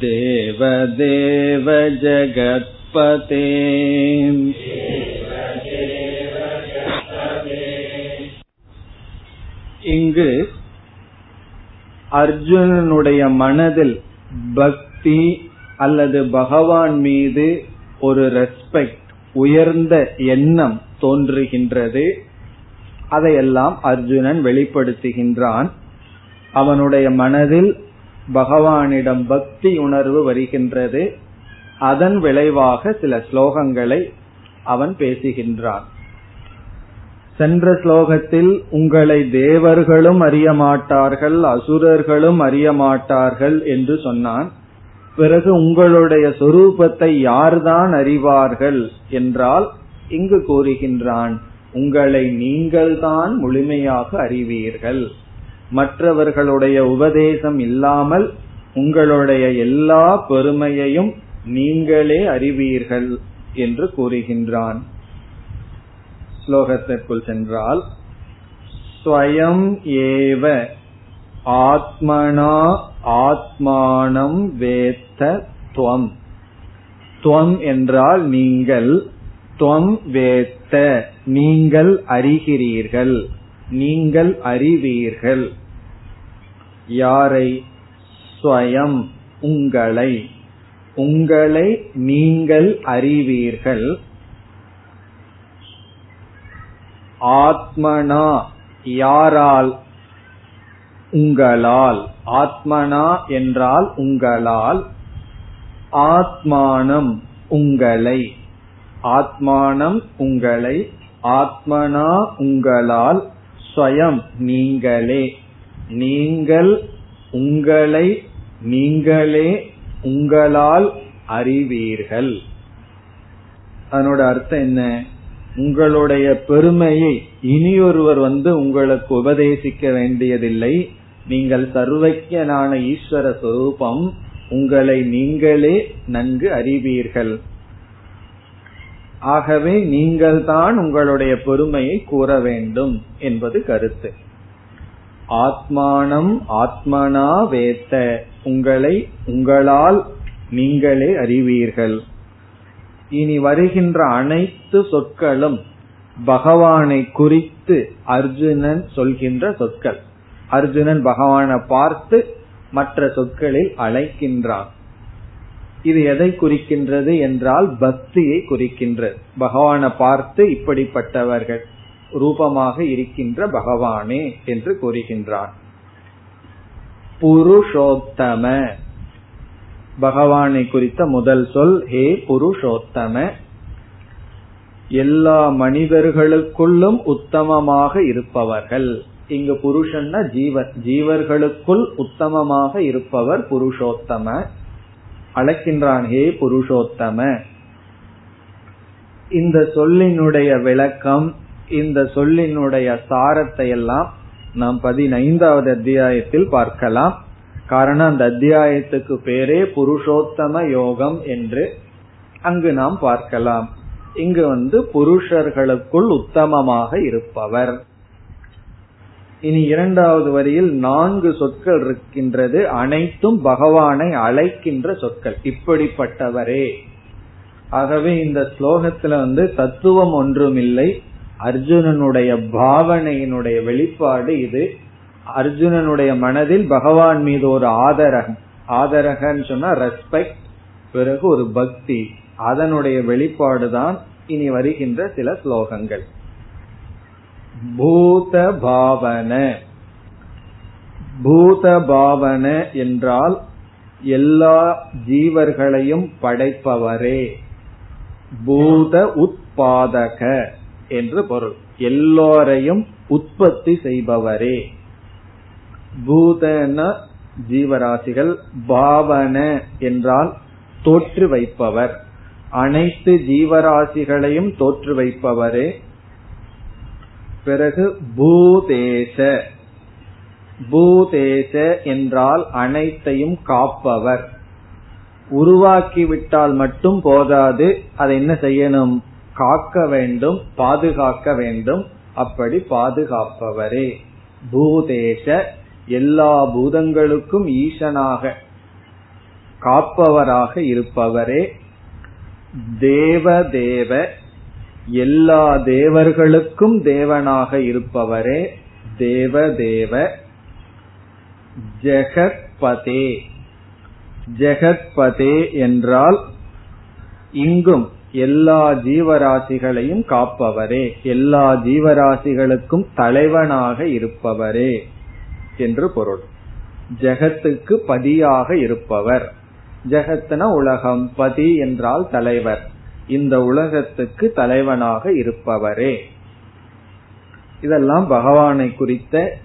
Speaker 1: देवदेव जगत्पते இங்கு அர்ஜுனனுடைய மனதில் பக்தி அல்லது பகவான் மீது ஒரு ரெஸ்பெக்ட் உயர்ந்த எண்ணம் தோன்றுகின்றது. அதையெல்லாம் அர்ஜுனன் வெளிப்படுத்துகின்றான். அவனுடைய மனதில் பகவானிடம் பக்தி உணர்வு வருகின்றது. அதன் விளைவாக சில ஸ்லோகங்களை அவன் பேசுகின்றான். சென்ற ஸ்லோகத்தில் உங்களை தேவர்களும் அறிய மாட்டார்கள் அசுரர்களும் அறிய மாட்டார்கள் என்று சொன்னான். பிறகு உங்களுடைய சொரூபத்தை யார்தான் அறிவார்கள் என்றால் இங்கு கூறுகின்றான் உங்களை நீங்கள்தான் முழுமையாக அறிவீர்கள். மற்றவர்களுடைய உபதேசம் இல்லாமல் உங்களுடைய எல்லா பெருமையையும் நீங்களே அறிவீர்கள் என்று கூறுகின்றான். ஸ்லோகத்திற்குள் சென்றால் ஸ்வயம் ஏவ ஆத்மனா ஆத்மானம் வேத்த துவம். துவம் என்றால் நீங்கள் துவம் வேத்த நீங்கள் அறிகிறீர்கள் நீங்கள் அறிவீர்கள். யாரை? ஸ்வயம் உங்களை. உங்களை நீங்கள் அறிவீர்கள். ஆத்மனா யாரால் உங்களால் ஆத்மனா என்றால் உங்களால் ஆத்மானம் உங்களை ஆத்மானம் உங்களை ஆத்மனா உங்களால் ஸ்வயம் நீங்களே நீங்கள் உங்களை நீங்களே உங்களால் அறிவீர்கள். அதனோட அர்த்தம் என்ன? உங்களுடைய பெருமையை இனியொருவர் வந்து உங்களுக்கு உபதேசிக்க வேண்டியதில்லை. நீங்கள் சர்வஜனான ஈஸ்வர சொரூபம் உங்களை நீங்களே நன்கு அறிவீர்கள். ஆகவே நீங்கள் தான் உங்களுடைய பெருமையை கூற வேண்டும் என்பது கருத்து. ஆத்மானம் ஆத்மனா வேத்த உங்களை உங்களால் நீங்களே அறிவீர்கள். இனி வருகின்ற அனைத்து சொற்களும் பகவானை குறித்து அர்ஜுனன் சொல்கின்ற சொற்கள். அர்ஜுனன் பகவானை பார்த்து மற்ற சொற்களில் அழைக்கின்றான். இது எதை குறிக்கின்றது என்றால் பக்தியை குறிக்கின்றது. பகவானை பார்த்து இப்படிப்பட்டவர்கள் ரூபமாக இருக்கின்ற பகவானே என்று கூறுகின்றான். புருஷோத்தம. பகவானை குறித்த முதல் சொல் ஹே புருஷோத்தம. எல்லா மனிதர்களுக்குள்ளும் உத்தமமாக இருப்பவர்கள். இங்கு புருஷன்னா ஜீவர் ஜீவர்களுக்குள் உத்தமமாக இருப்பவர் புருஷோத்தம. அழைக்கின்றான் ஹே புருஷோத்தம. இந்த சொல்லினுடைய விளக்கம் இந்த சொல்லினுடைய சாரத்தை எல்லாம் நாம் பதினைந்தாவது அத்தியாயத்தில் பார்க்கலாம். காரணம் அந்த அத்தியாயத்துக்கு பேரே புருஷோத்தம யோகம் என்று அங்கு நாம் பார்க்கலாம். இங்கு வந்து புருஷர்களுக்குள் உத்தமமாக இருப்பவர். இனி இரண்டாவது வரியில் நான்கு சொற்கள் இருக்கின்றது. அனைத்தும் பகவானை அழைக்கின்ற சொற்கள். இப்படிப்பட்டவரே. ஆகவே இந்த ஸ்லோகத்துல வந்து தத்துவம் ஒன்றுமில்லை. அர்ஜுனனுடைய பாவனையினுடைய வெளிப்பாடு இது. அர்ஜுனனுடைய மனதில் பகவான் மீது ஒரு ஆதரகம். ஆதரகன்னு சொன்னா ரெஸ்பெக்ட் பிறகு ஒரு பக்தி. அதனுடைய வெளிப்பாடுதான் இனி வருகின்ற சில ஸ்லோகங்கள். பூத பாவன பூத பாவன என்றால் எல்லா ஜீவர்களையும் படைப்பவரே. பூத உத்பாதக என்று பொருள். எல்லோரையும் உற்பத்தி செய்பவரே. பூதன ஜீவராசிகள் பாவன என்றால் தோற்று வைப்பவர் அனைத்து ஜீவராசிகளையும் தோற்று வைப்பவரே பிறகு பூதேச. பூதேச என்றால் அனைத்தையும் காப்பவர். உருவாக்கிவிட்டால் மட்டும் போதாது அதை என்ன செய்யணும்? காக்க வேண்டும் பாதுகாக்க வேண்டும். அப்படி பாதுகாப்பவரே. பூதேச எல்லா பூதங்களுக்கும் ஈசனாக காப்பவராக இருப்பவரே. தேவ தேவ எல்லா தேவர்களுக்கும் தேவனாக இருப்பவரே தேவ தேவ. ஜெகத்பதே. ஜெகத்பதே என்றால் இங்கும் எல்லா ஜீவராசிகளையும் காப்பவரே. எல்லா ஜீவராசிகளுக்கும் தலைவனாக இருப்பவரே என்று பொருள். ஜெகத்துக்கு பதியாக இருப்பவர். ஜெகத்ன உலகம். பதி என்றால் தலைவர். இந்த உலகத்துக்கு தலைவனாக இருப்பவரே. இதெல்லாம் பகவானை குறித்த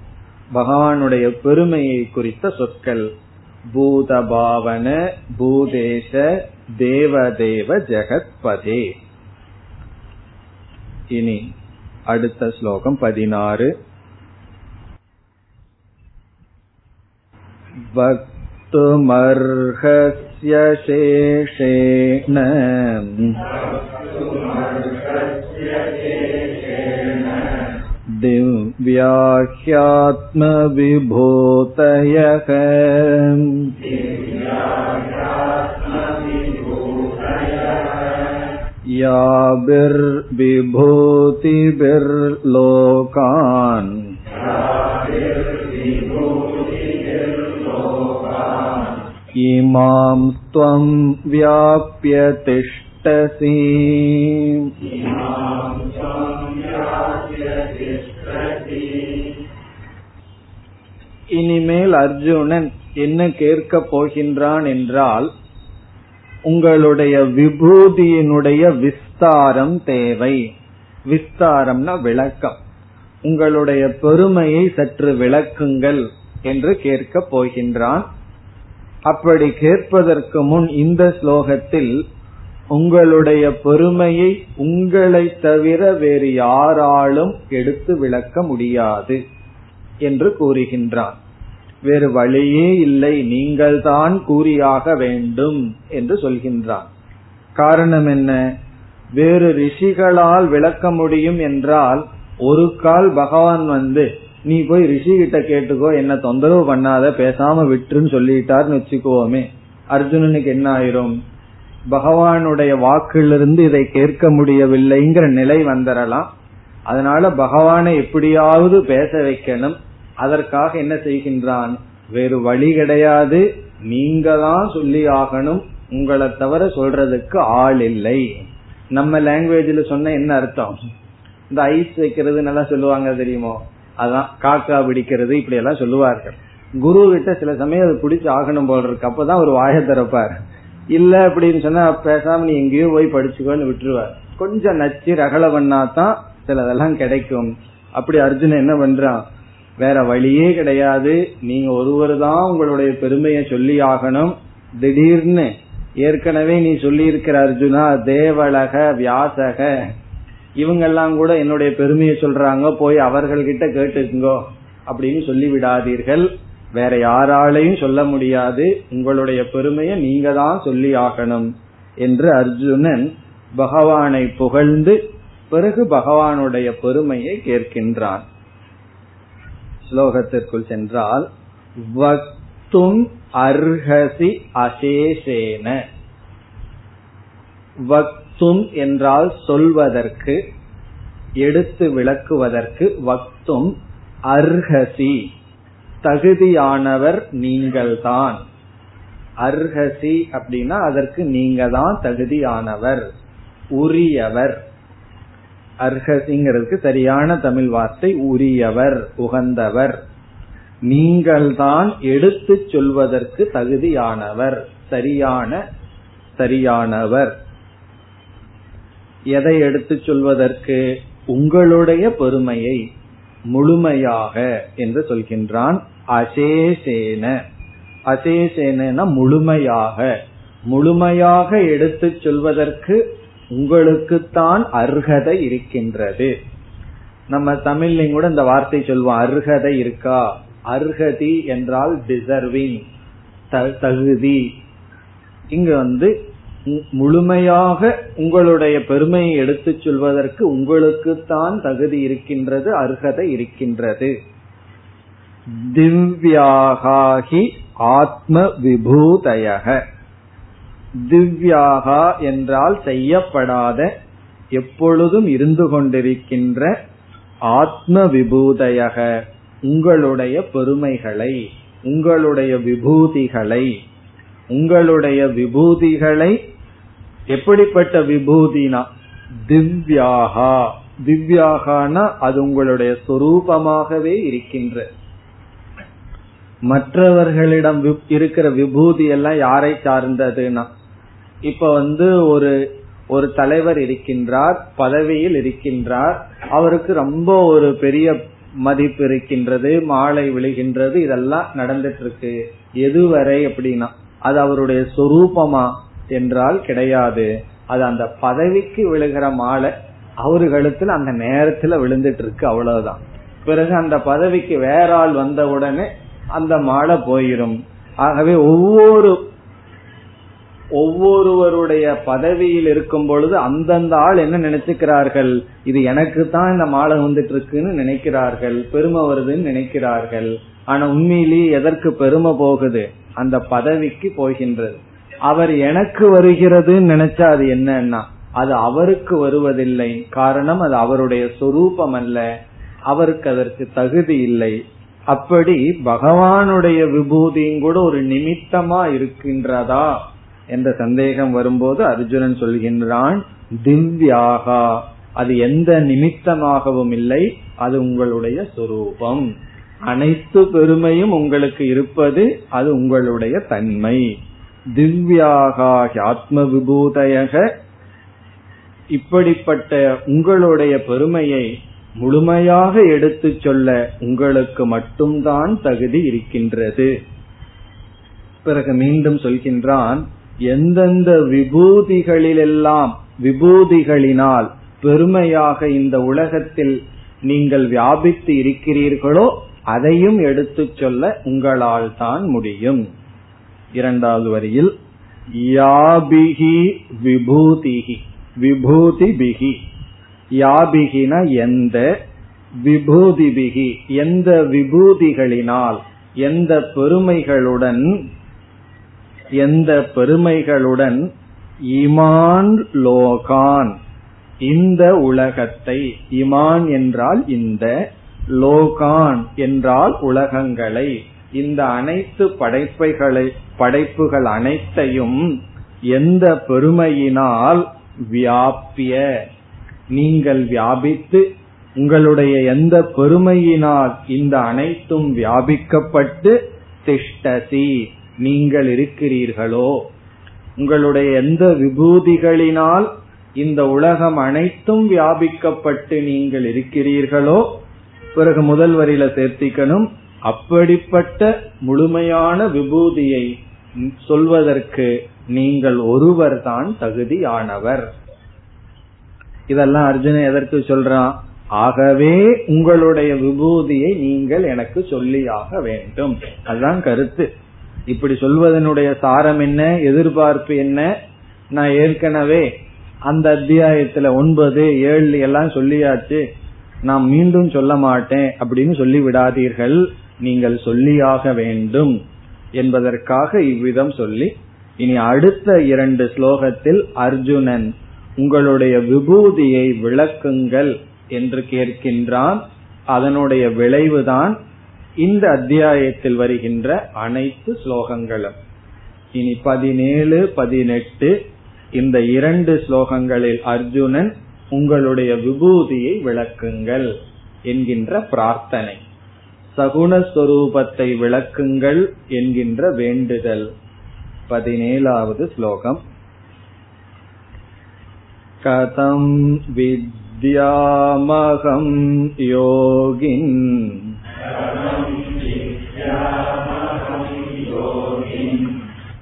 Speaker 1: பகவானுடைய பெருமையை குறித்த சொற்கள். பூதபாவன பூதேச தேவதேவ ஜெகத்பதே. இனி அடுத்த ஸ்லோகம் பதினாறு. वक्तुमर्हस्य शेषेण दिव्याह्यात्मविभूतयः याभिर्विभूतिभिर्लोकान् इमां त्वं व्याप्य तिष्ठसि இனிமேல் அர்ஜுனன் என்ன கேட்க போகின்றான் என்றால் உங்களுடைய விபூதியினுடைய விஸ்தாரம் தேவை விஸ்தாரம்னா விளக்கம் உங்களுடைய பெருமையை சற்று விளக்குங்கள் என்று கேட்கப் போகின்றான் அப்படி கேட்பதற்கு முன் இந்த ஸ்லோகத்தில் உங்களுடைய பெருமையை உங்களை தவிர வேறு யாராலும் எடுத்து விளக்க முடியாது என்று கூறுகின்றான். வேறு வழியே இல்லை நீங்கள் தான் கூறியாக வேண்டும் என்று சொல்கின்றான். காரணம் என்ன? வேறு ரிஷிகளால் விளக்க முடியும் என்றால் ஒரு கால் பகவான் வந்து நீ போய் ரிஷி கிட்ட கேட்டுக்கோ என்ன தொந்தரவு பண்ணாத பேசாம விட்டுருன்னு சொல்லிட்டாருன்னு வச்சுக்கோமே. அர்ஜுனனுக்கு என்ன ஆயிரும்? பகவானுடைய வாக்கிலிருந்து இதை கேட்க முடியவில்லைங்கிற நிலை வந்துடலாம் அதனால பகவானை எப்படியாவது பேச வைக்கணும். அதற்காக என்ன செய்கின்றான்? வேறு வழி கிடையாது. நீங்க தான் சொல்லி ஆகணும். உங்களை தவிர சொல்றதுக்கு ஆள் இல்லை. நம்ம லாங்குவேஜ்ல சொன்ன என்ன அர்த்தம்? இந்த ஐஸ் வைக்கிறது நல்லா சொல்லுவாங்க தெரியுமோ? அதான் காக்கா பிடிக்கிறது இப்படி எல்லாம் சொல்லுவார்கள். குரு கிட்ட சில சமயம் அது பிடிச்சி ஆகணும் போல இருக்கு. அப்பதான் ஒரு வாய திறப்பார். இல்ல அப்படின்னு சொன்னா பேசாம நீ எங்கேயோ போய் படிச்சுக்கோன்னு விட்டுருவார். கொஞ்சம் நச்சு ரகல பண்ணாதான் சிலதெல்லாம் கிடைக்கும். அப்படி அர்ஜுன் என்ன பண்றான்? வேற வழியே கிடையாது. நீங்க ஒருவர் தான் உங்களுடைய பெருமையை சொல்லி ஆகணும். திடீர்னு ஏற்கனவே நீ சொல்லி இருக்கிற அர்ஜுனா தேவலக வியாசக. இவங்கெல்லாம் கூட என்னுடைய பெருமையை சொல்றாங்க போய் அவர்கள்கிட்ட கேட்டுக்குங்கோ அப்படின்னு சொல்லிவிடாதீர்கள். வேற யாராலையும் சொல்ல முடியாது. உங்களுடைய பெருமையை நீங்க தான் சொல்லி ஆகணும் என்று அர்ஜுனன் பகவானை புகழ்ந்து பிறகு பகவானுடைய பெருமையை கேட்கின்றான். ஸ்லோகத்திற்குள் சென்றால் வக்தும் அர்ஹசி அசேஷேன. வக்தும் என்றால் சொல்வதற்கு எடுத்து விளக்குவதற்கு வக்தும் அர்ஹசி. தகுதியானவர் நீங்கள்தான். அர்ஹசி அப்படின்னா அதற்கு நீங்க தான் தகுதியானவர் உரியவர். அர்ஹசிங்கிறதுக்கு சரியான தமிழ் வார்த்தை உரியவர் உகந்தவர். நீங்கள்தான் எடுத்து சொல்வதற்கு தகுதியானவர் சரியான சரியானவர். எதை எடுத்து சொல்வதற்கு உங்களுடைய பெருமையை முழுமையாக என்று சொல்கின்றான் அசேசேன. அசேசேன முழுமையாக. முழுமையாக எடுத்து சொல்வதற்கு உங்களுக்குத்தான் அர்ஹதை இருக்கின்றது. நம்ம தமிழ்லையும் கூட இந்த வார்த்தை சொல்வோம் அர்ஹதை இருக்கா? அர்ஹதி என்றால் டிசர்விங் தகுதி. இங்க வந்து முழுமையாக உங்களுடைய பெருமையை எடுத்துச் சொல்வதற்கு உங்களுக்குத்தான் தகுதி இருக்கின்றது அர்ஹதை இருக்கின்றது. திவ்யாகி ஆத்ம விபூதயக திவ்யாகா என்றால் செய்யப்படாத எப்பொழுதும் இருந்து கொண்டிருக்கின்ற ஆத்ம விபூதயக உங்களுடைய பெருமைகளை உங்களுடைய விபூதிகளை உங்களுடைய விபூதிகளை எப்படிப்பட்ட விபூதினா? திவ்யாகா. திவ்யாகானா அது உங்களுடைய சொரூபமாகவே இருக்கின்ற. மற்றவர்களிடம் இருக்கிற விபூதி எல்லாம் யாரை சார்ந்ததுன்னா? இப்ப வந்து ஒரு ஒரு தலைவர் இருக்கின்றார் பதவியில் இருக்கின்றார். அவருக்கு ரொம்ப ஒரு பெரிய மதிப்பு இருக்கின்றது மாலை விழுகின்றது இதெல்லாம் நடந்துட்டு இருக்கு. எதுவரை அப்படின்னா? அது அவருடைய சொரூபமா? என்றால் கிடையாது. அது அந்த பதவிக்கு விழுகிற மாலை அவர்களுக்கு அந்த நேரத்துல விழுந்துட்டு இருக்கு அவ்வளவுதான். பிறகு அந்த பதவிக்கு வேற ஆள் வந்த உடனே அந்த மாலை போயிடும் ஆகவே ஒவ்வொரு ஒவ்வொருவருடைய பதவியில் இருக்கும் பொழுது அந்தந்த ஆள் என்ன நினைச்சுக்கிறார்கள்? இது எனக்கு தான் இந்த மாலை வந்துட்டு இருக்குன்னு நினைக்கிறார்கள். பெருமை வருதுன்னு நினைக்கிறார்கள். ஆனா உண்மையிலேயே எதற்கு பெருமை போகுது? அந்த பதவிக்கு போகின்றது. அவர் எனக்கு வருகிறதுன்னு நினைச்சா அது என்னன்னா அது அவருக்கு வருவதில்லை. காரணம் அது அவருடைய சொரூபம் அல்ல. அவருக்கு அதற்கு தகுதி இல்லை. அப்படி பகவானுடைய விபூதியும் கூட ஒரு நிமித்தமா இருக்கின்றதா என்ற சந்தேகம் வரும்போது அர்ஜுனன் சொல்கின்றான் திவ்யாகா அது எந்த நிமித்தமாகவும் இல்லை அது உங்களுடைய சொரூபம். அனைத்து பெருமையும் உங்களுக்கு இருப்பது அது உங்களுடைய தன்மை. திவ்யாகா ஆத்ம விபூதயக இப்படிப்பட்ட உங்களுடைய பெருமையை முழுமையாக எடுத்துச் சொல்ல உங்களுக்கு மட்டும்தான் தகுதி இருக்கின்றது. பிறகு மீண்டும் சொல்கின்றான் எந்தெந்த விபூதிகளிலெல்லாம் விபூதிகளினால் பெருமையாக இந்த உலகத்தில் நீங்கள் வியாபித்து இருக்கிறீர்களோ அதையும் எடுத்துச் சொல்ல உங்களால் தான் முடியும். இரண்டாவது வரியில் யாபிகி விபூதிகி விபூதி பிகி யாபிகின எந்த விபூதிபிகி எந்த விபூதிகளினால் எந்த பெருமைகளுடன் எந்த பெருமைகளுடன் இமான் லோகான் இந்த உலகத்தை இமான் என்றால் இந்த லோகான் என்றால் உலகங்களை இந்த அனைத்து படைப்பைகளை படைப்புகள் அனைத்தையும் எந்த பெருமையினால் வியாபிய நீங்கள் வியாபித்து உங்களுடைய எந்த பெருமையினால் இந்த அனைத்தும் வியாபிக்கப்பட்டு திஷ்டசி நீங்கள் இருக்கிறீர்களோ? உங்களுடைய எந்த விபூதிகளினால் இந்த உலகம் அனைத்தும் வியாபிக்கப்பட்டு நீங்கள் இருக்கிறீர்களோ? பிறகு முதல் வரியில சேர்த்திக்கணும். அப்படிப்பட்ட முழுமையான விபூதியை சொல்வதற்கு நீங்கள் ஒருவர் தான் தகுதியானவர். இதெல்லாம் அர்ஜுனன் எதற்கு சொல்றான்? ஆகவே உங்களுடைய விபூதியை நீங்கள் எனக்கு சொல்லியாக வேண்டும். அதுதான் கருத்து. இப்படி சொல்வதனுடைய சாரம் என்ன? எதிர்பார்ப்பு என்ன? நான் ஏற்கனவே அந்த அத்தியாயத்துல ஒன்பது ஏழு எல்லாம் சொல்லியாச்சு. நான் மீண்டும் சொல்ல மாட்டேன் அப்படின்னு சொல்லி விடாதீர்கள் நீங்கள் சொல்லியாக வேண்டும் என்பதற்காக இவ்விதம் சொல்லி இனி அடுத்த இரண்டு ஸ்லோகத்தில் அர்ஜுனன் உங்களுடைய விபூதியை விளக்குங்கள் என்று கேட்கின்றான். அதனுடைய விளைவுதான் இந்த அத்தியாயத்தில் வருகின்ற அனைத்து ஸ்லோகங்களும். இனி பதினேழு பதினெட்டு இந்த இரண்டு ஸ்லோகங்களில் அர்ஜுனன் உங்களுடைய விபூதியை விளக்குங்கள் என்கின்ற பிரார்த்தனை. சகுணஸ்வரூபத்தை விளக்குங்கள் என்கின்ற வேண்டுதல் பதினேழாவது ஸ்லோகம் கதம் வித்யாமகம் யோகின்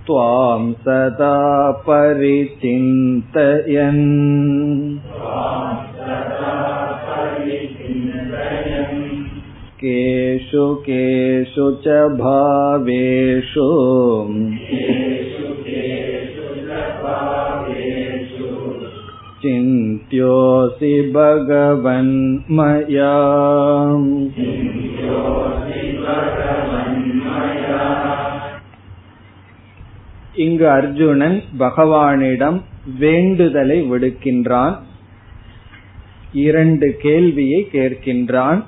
Speaker 1: त्वां सदा परिचिन्तयन् केषु केषु च भावेषु चिन्त्योऽसि भगवन्मया இங்கு அர்ஜுனன் பகவானிடம் வேண்டுதலை விடுக்கின்றான் இரண்டு கேள்வியை கேட்கின்றான்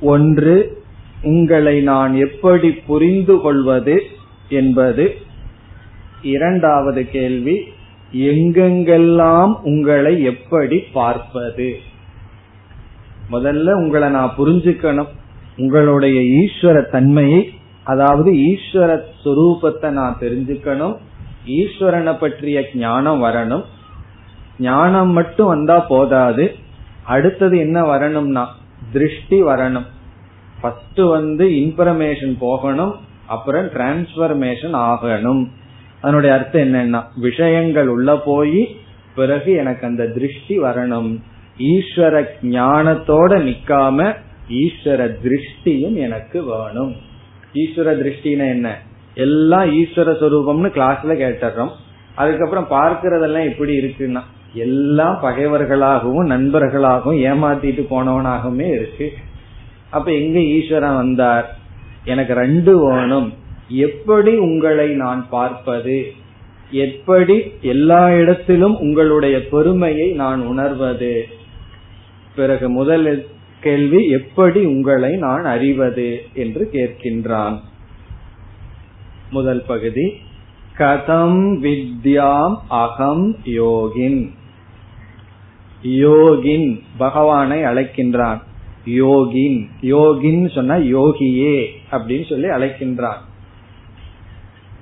Speaker 1: ஒன்று உங்களை நான் எப்படி புரிந்து கொள்வது என்பது. இரண்டாவது கேள்வி எங்கெங்கெல்லாம் உங்களை எப்படி பார்ப்பது? முதல்ல உங்களை நான் புரிஞ்சுக்கணும். உங்களுடைய ஈஸ்வர தன்மையை அதாவது ஈஸ்வர சுரூபத்தை நான் தெரிஞ்சுக்கணும். ஈஸ்வரனை பற்றிய ஞானம் வரணும். ஞானம் மட்டும் வந்தா போதாது. அடுத்தது என்ன வரணும்னா திருஷ்டி வரணும் ஃபர்ஸ்ட் வந்து இன்ஃபர்மேஷன் போகணும் அப்புறம் டிரான்ஸ்பர்மேஷன் ஆகணும். அதனுடைய அர்த்தம் என்னன்னா விஷயங்கள் உள்ள போய் பிறகு எனக்கு அந்த திருஷ்டி வரணும். ஈஸ்வர ஞானத்தோட நிக்காம ஈஸ்வர திருஷ்டியும் எனக்கு வேணும். ஈஸ்வர திருஷ்டினா என்ன? எல்லாம் ஈஸ்வர சொரூபம்னு கிளாஸ்ல கேட்டுறோம் அதுக்கப்புறம் பார்க்கறதெல்லாம் எப்படி இருக்குன்னா எல்லாம் பகைவர்களாகவும் நண்பர்களாகவும் ஏமாத்திட்டு போனவனாகவுமே இருக்கு. அப்ப எங்க ஈஸ்வரன் வந்தார்? எனக்கு ரெண்டு வேணும். எப்படி உங்களை நான் பார்ப்பது? எப்படி எல்லா இடத்திலும் உங்களுடைய பெருமையை நான் உணர்வது? பிறகு முதல் கேள்வி எப்படி உங்களை நான் அறிவது என்று கேட்கின்றான். முதல் பகுதி கதம் வித்யாம் அகம் யோகின். யோகின் பகவானை அழைக்கின்றான் யோகின் யோகின் சொன்னா யோகியே அப்படின்னு சொல்லி அழைக்கின்றான்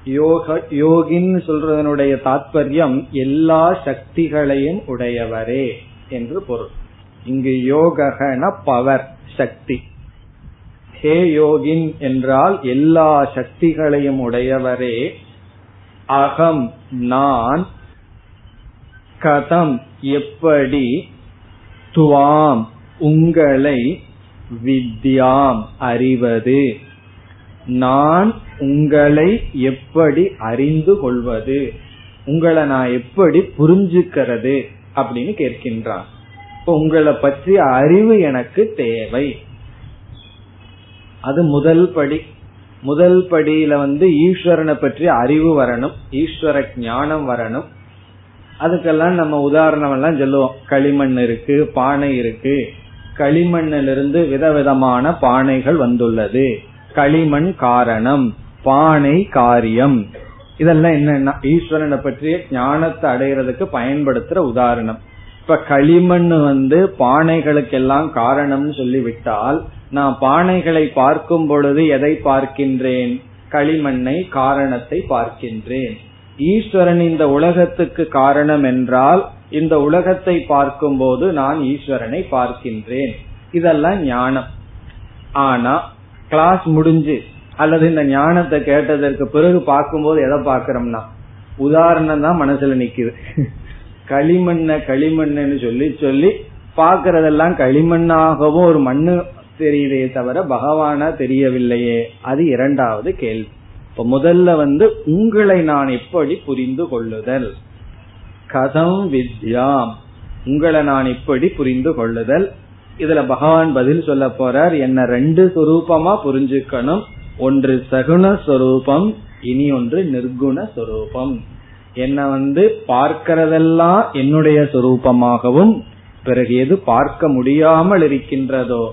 Speaker 1: யோக யோகின் சொல்றதனுடைய தாற்பயம் எல்லா சக்திகளையும் உடையவரே என்று பொருள். இங்கு யோகன பவர் சக்தி. ஹே யோகின் என்றால் எல்லா சக்திகளையும் உடையவரே. அகம் நான் கதம் எப்படி துவாம் உங்களை வித்யாம் அறிவது? நான் உங்களை எப்படி அறிந்து கொள்வது? உங்களை நான் எப்படி புரிஞ்சுக்கிறது? அப்படின்னு கேட்கின்றான். இப்ப உங்களை பற்றிய அறிவு எனக்கு தேவை. அது முதல் படி. முதல் படியில வந்து ஈஸ்வரனை பற்றி அறிவு வரணும். ஈஸ்வர ஞானம் வரணும். அதுக்கெல்லாம் நம்ம உதாரணம் எல்லாம் சொல்லுவோம். களிமண் இருக்கு பானை இருக்கு. களிமண்ணிலிருந்து விதவிதமான பானைகள் வந்துள்ளது. களிமண் காரணம் பானை காரியம். இதெல்லாம் என்னன்னா ஈஸ்வரனை பற்றிய ஞானத்தை அடைகிறதுக்கு பயன்படுத்துற உதாரணம். இப்ப களிமண் வந்து பானைகளுக்கெல்லாம் காரணம்னு சொல்லிவிட்டால் நான் பானைகளை பார்க்கும் பொழுது எதை பார்க்கின்றேன்? களிமண்ணை காரணத்தை பார்க்கின்றேன். ஈஸ்வரன் இந்த உலகத்துக்கு காரணம் என்றால் இந்த உலகத்தை பார்க்கும் போது நான் ஈஸ்வரனை பார்க்கின்றேன். இதெல்லாம் ஞானம். ஆனா கிளாஸ் முடிஞ்சு அல்லது இந்த ஞானத்தை கேட்டதற்கு பிறகு பார்க்கும்போது எதை பாக்கிறோம்னா உதாரணம் தான் மனசுல நிக்குது. களிமண்ண களிமண்ணுன்னு சொல்லி சொல்லி பாக்குறதெல்லாம் களிமண்ணாகவும் ஒரு மண்ணு தெரியுதே தவிர பகவானா தெரியவில்லையே. அது இரண்டாவது கேள்வி. இப்ப முதல்ல வந்து உங்களை நான் எப்படி புரிந்து கொள்ளுதல். கதம் வித்யாம் உங்களை நான் இப்படி புரிந்து கொள்ளுதல். இதுல பகவான் பதில் சொல்ல போறார் என்ன ரெண்டு சொரூபமா புரிஞ்சுக்கணும். ஒன்று சகுண சொரூபம் இனி ஒன்று நிர்குண சொரூபம். என்ன வந்து பார்க்கிறதெல்லாம் என்னுடைய சொரூபமாகவும் பிறகு எது பார்க்க முடியாமல் இருக்கின்றதோ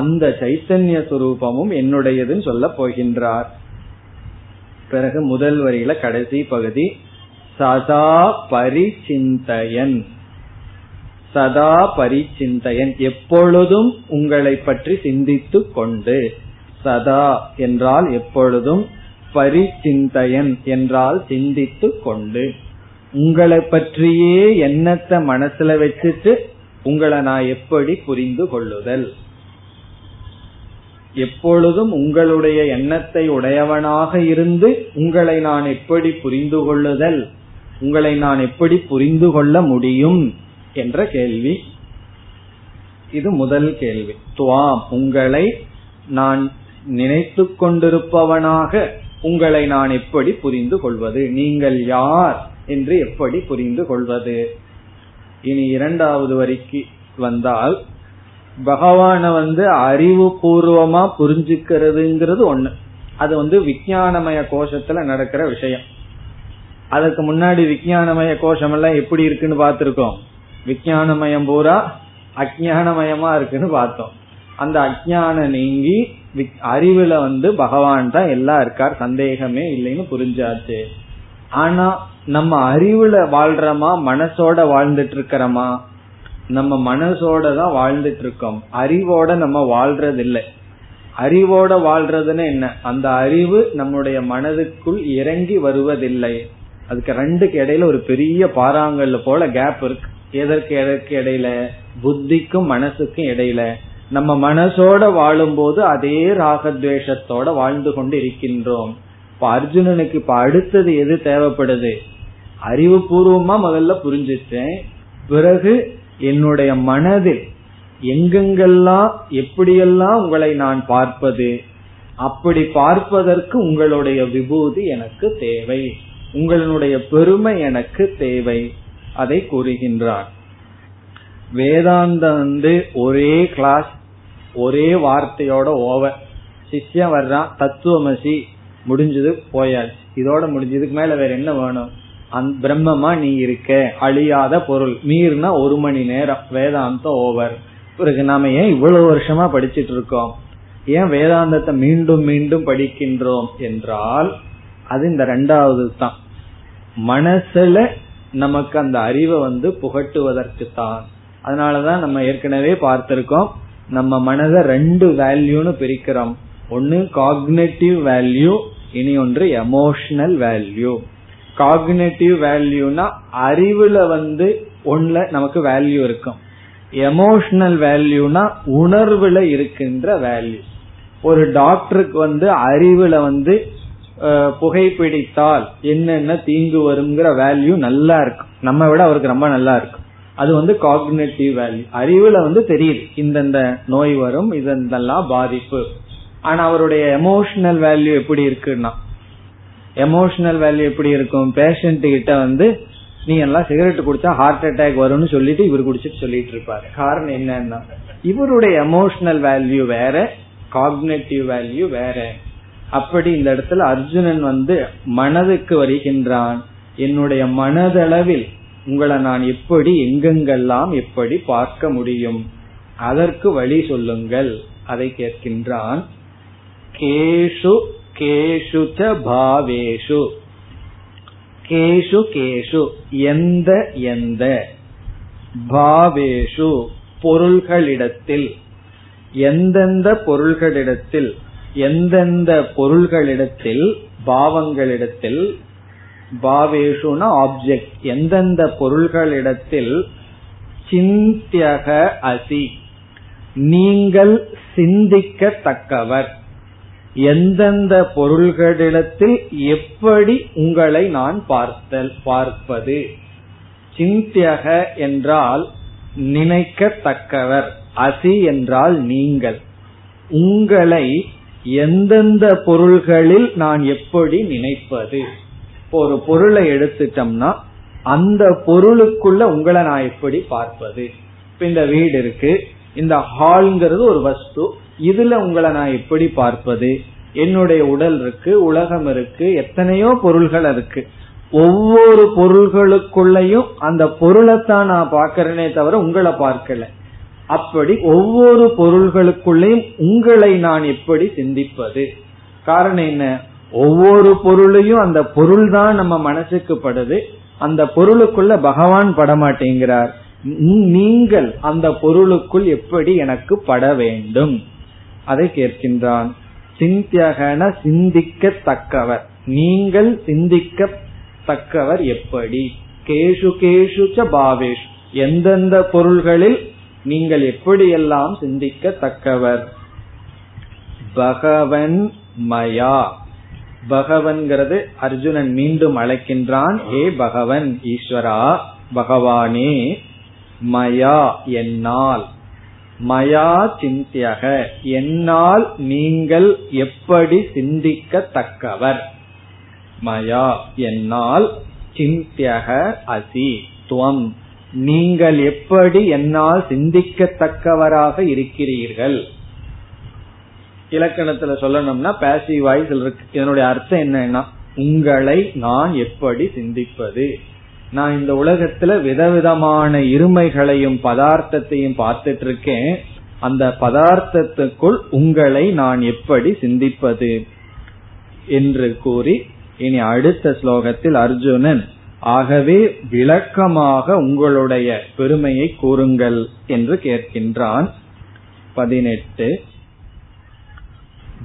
Speaker 1: அந்த சைத்தன்ய சுரூபமும் என்னுடையதுன்னு சொல்ல போகின்றார். பிறகு முதல் வரியில கடைசி பகுதி சதா பரிச்சிந்தயன். சதா பரிச்சிந்தயன். எப்பொழுதும் உங்களை பற்றி சிந்தித்து கொண்டு சதா என்றால் எப்பொழுதும் பரிச்சிந்தயன் என்றால் சிந்தித்து கொண்டு. உங்களை பற்றியே எண்ணத்தை மனசுல வச்சுட்டு உங்களை நான் எப்படி புரிந்து கொள்ளுதல்? எப்பொழுதும் உங்களுடைய எண்ணத்தை உடையவனாக இருந்து உங்களை நான் எப்படி புரிந்து கொள்ளுதல் உங்களை நான் எப்படி புரிந்து கொள்ள முடியும் என்ற கேள்வி. இது முதல் கேள்வி. துவாம் உங்களை நான் நினைத்து கொண்டிருப்பவனாக உங்களை நான் எப்படி புரிந்து கொள்வது? நீங்கள் யார் என்று எப்படி புரிந்து கொள்வது? இனி இரண்டாவது வரிக்கு வந்தால் பகவான வந்து அறிவு பூர்வமா புரிஞ்சுக்கிறதுங்கிறது ஒண்ணு. அது வந்து விஜயானமய கோஷத்துல நடக்கிற விஷயம். அதுக்கு முன்னாடி விஜயானமய கோஷம் எல்லாம் எப்படி இருக்குன்னு பாத்திருக்கோம் விஜயானமயம் பூரா அஜானமயமா இருக்குன்னு பார்த்தோம். அந்த அஜான நீங்கி அறிவுல வந்து பகவான் தான் எல்லாம் இருக்கார் சந்தேகமே இல்லைன்னு புரிஞ்சாச்சு. ஆனா நம்ம அறிவுல வாழ்றோமா மனசோட வாழ்ந்துட்டு இருக்கிறோமா நம்ம மனசோட தான் வாழ்ந்துட்டு இருக்கோம் அறிவோட நம்ம வாழ்றது இல்லை அறிவோட வாழ்றதுன்னு என்ன? அந்த அறிவு நம்முடைய மனதுக்குள் இறங்கி வருவதில்லை. அதுக்கு ரெண்டுக்கு இடையில ஒரு பெரிய பாறாங்கல்ல போல கேப் இருக்கு. எதற்கு எதற்கு இடையில? புத்திக்கும் மனசுக்கும் இடையில. நம்ம மனசோட வாழும்போது அதே ராகத்வேஷத்தோட வாழ்ந்து கொண்டு இருக்கின்றோம் இப்ப அர்ஜுனனுக்கு இப்ப அடுத்தது எது தேவைப்படுது? அறிவு பூர்வமா முதல்ல புரிஞ்சிட்டேன். பிறகு என்னுடைய மனதில் எங்கெங்கெல்லாம் எப்படியெல்லாம் உங்களை நான் பார்ப்பது அப்படி பார்ப்பதற்கு உங்களுடைய விபூதி எனக்கு தேவை. உங்களுடைய பெருமை எனக்கு தேவை. அதை கூறுகின்றார். வேதாந்தம் வந்து ஒரே கிளாஸ் ஒரே வார்த்தையோட ஓவர் சிஷ்யம் வர்றான் தத்துவமசி முடிஞ்சது போயாச்சு. இதோட முடிஞ்சதுக்கு மேல வேற என்ன வேணும்? பிரம்மமா நீ இருக்க. அழியாத பொருள். மீறினா ஒரு மணி நேரம். வேதாந்தம் ஓவர். பிறகு நாம ஏன் இவ்வளவு வருஷமா படிச்சிட்டு இருக்கோம்? ஏன் வேதாந்தத்தை மீண்டும் மீண்டும் படிக்கின்றோம் என்றால் அது இந்த ரெண்டாவது தான். மனசுல நமக்கு அந்த அறிவை வந்து புகட்டுவதற்கு தான். அதனாலதான் நம்ம ஏற்கனவே பார்த்திருக்கோம் நம்ம மனதை ரெண்டு வேல்யூன்னு பிரிக்கிறோம். ஒன்னு காக்னேட்டிவ் வேல்யூ இனி ஒன்று எமோஷனல் வேல்யூ காக்னேட்டிவ் வேல்யூனா அறிவுல வந்து ஒன்ல நமக்கு வேல்யூ இருக்கும். எமோஷனல் வேல்யூனா உணர்வுல இருக்கின்ற வேல்யூ ஒரு டாக்டருக்கு வந்து அறிவுல வந்து புகைப்பிடித்தால் என்னென்ன தீங்கு வருங்கிற வேல்யூ நல்லா இருக்கும். நம்ம விட அவருக்கு ரொம்ப நல்லா இருக்கும். அது வந்து காக்னேட்டிவ் வேல்யூ அறிவுல வந்து தெரியுது. இந்தந்த நோய் வரும் இதெல்லாம் பாதிப்பு. ஆனா அவருடைய எமோஷனல் வேல்யூ எப்படி இருக்குன்னா எமோஷனல் வேல்யூ எப்படி இருக்கும்? பேஷண்ட் கிட்ட வந்து நீ எல்லாம் சிகரெட் குடிச்சா ஹார்ட் அட்டாக் வரும்னு சொல்லிட்டு இவர் குடிச்சிட்டு சொல்லிட்டு இருப்பாரு. காரணம் என்னன்னா இவருடைய எமோஷனல் வேல்யூ வேற காக்னேட்டிவ் வேல்யூ வேற. அப்படி இந்த இடத்துல அர்ஜுனன் வந்து மனதுக்கு வருகின்றான். என்னுடைய மனதளவில் உங்களை நான் எப்படி எங்கெங்கெல்லாம் எப்படி பார்க்க முடியும்? அதற்கு வழி சொல்லுங்கள். அதை கேட்கின்றான். கேஷு கேஷு பாவேஷு கேஷு கேஷு எந்த எந்த பாவேஷு பொருள்களிடத்தில் எந்தெந்த பொருள்களிடத்தில் எந்தெந்த பொருள்களிடத்தில் பாவங்களிடத்தில் பாவேஷுனா ஆப்ஜெக்ட் எந்தெந்த பொருள்களிடத்தில் சிந்தியக அசி நீங்கள் சிந்திக்கத்தக்கவர். எந்தெந்த பொருள்களிடத்தில் எப்படி உங்களை நான் பார்த்தல் பார்ப்பது? சிந்தியக என்றால் நினைக்கத்தக்கவர் அசி என்றால் நீங்கள். உங்களை எந்தெந்த பொருள்களில் நான் எப்படி நினைப்பது? இப்போ ஒரு பொருளை எடுத்துட்டோம்னா அந்த பொருளுக்குள்ள உங்களை நான் எப்படி பார்ப்பது? இப்ப இந்த வீடு இருக்கு இந்த ஹால்ங்கிறது ஒரு வஸ்து இதுல உங்களை நான் எப்படி பார்ப்பது? என்னுடைய உடல் இருக்கு உலகம் இருக்கு எத்தனையோ பொருள்கள் இருக்கு. ஒவ்வொரு பொருள்களுக்குள்ளயும் அந்த பொருளைத்தான் நான் பாக்கிறேனே தவிர உங்களை பார்க்கல. அப்படி ஒவ்வொரு பொருள்களுக்குள்ளேயும் உங்களை நான் எப்படி சிந்திப்பது? காரணம் என்ன? ஒவ்வொரு பொருளையும் அந்த பொருள் தான் நம்ம மனசுக்கு படுது. அந்த பொருளுக்குள்ள பகவான் படமாட்டேங்கிறார். நீங்கள் அந்த பொருளுக்குள் எப்படி எனக்கு பட வேண்டும்? அதை கேட்கின்றான். சிந்தியகன சிந்திக்கத்தக்கவர். நீங்கள் சிந்திக்கத்தக்கவர் எப்படி? கேஷு கேஷு பாவேஷ். எந்தெந்த பொருள்களில் நீங்கள் எப்படியெல்லாம் சிந்திக்கத்தக்கவர்? பகவன் மயா. பகவன்கிறது அர்ஜுனன் மீண்டும் அழைக்கின்றான். ஏ பகவன் ஈஸ்வரா பகவானே மயா என்னால். மயா சிந்தியக. என்னால் நீங்கள் எப்படி சிந்திக்கத்தக்கவர்? மயா என்னால் சிந்தியக அசி துவம். நீங்கள் எப்படி என்னால் சிந்திக்கத்தக்கவராக இருக்கிறீர்கள்? இலக்கணத்துல சொல்லணும்னா பேசிவ் வாய்ஸ் இருக்கு. இதனுடைய அர்த்தம் என்னன்னா உங்களை நான் எப்படி சிந்திப்பது? நான் இந்த உலகத்துல விதவிதமான இருமைகளையும் பதார்த்தத்தையும் பார்த்துட்டு இருக்கேன் அந்த பதார்த்தத்துக்குள் உங்களை நான் எப்படி சிந்திப்பது? என்று கூறி இனி அடுத்த ஸ்லோகத்தில் அர்ஜுனன் ஆகவே விளக்கமாக உங்களுடைய பெருமையை கூறுங்கள் என்று கேட்கின்றான். பதினெட்டு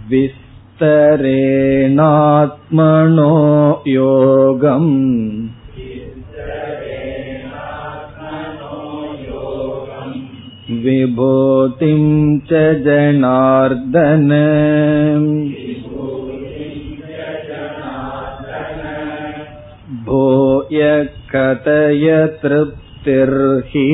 Speaker 1: விஸ்தரேணாத்மனோ யோகம் विभूतिं च जनार्दन भूय कथय तृप्तिर्हि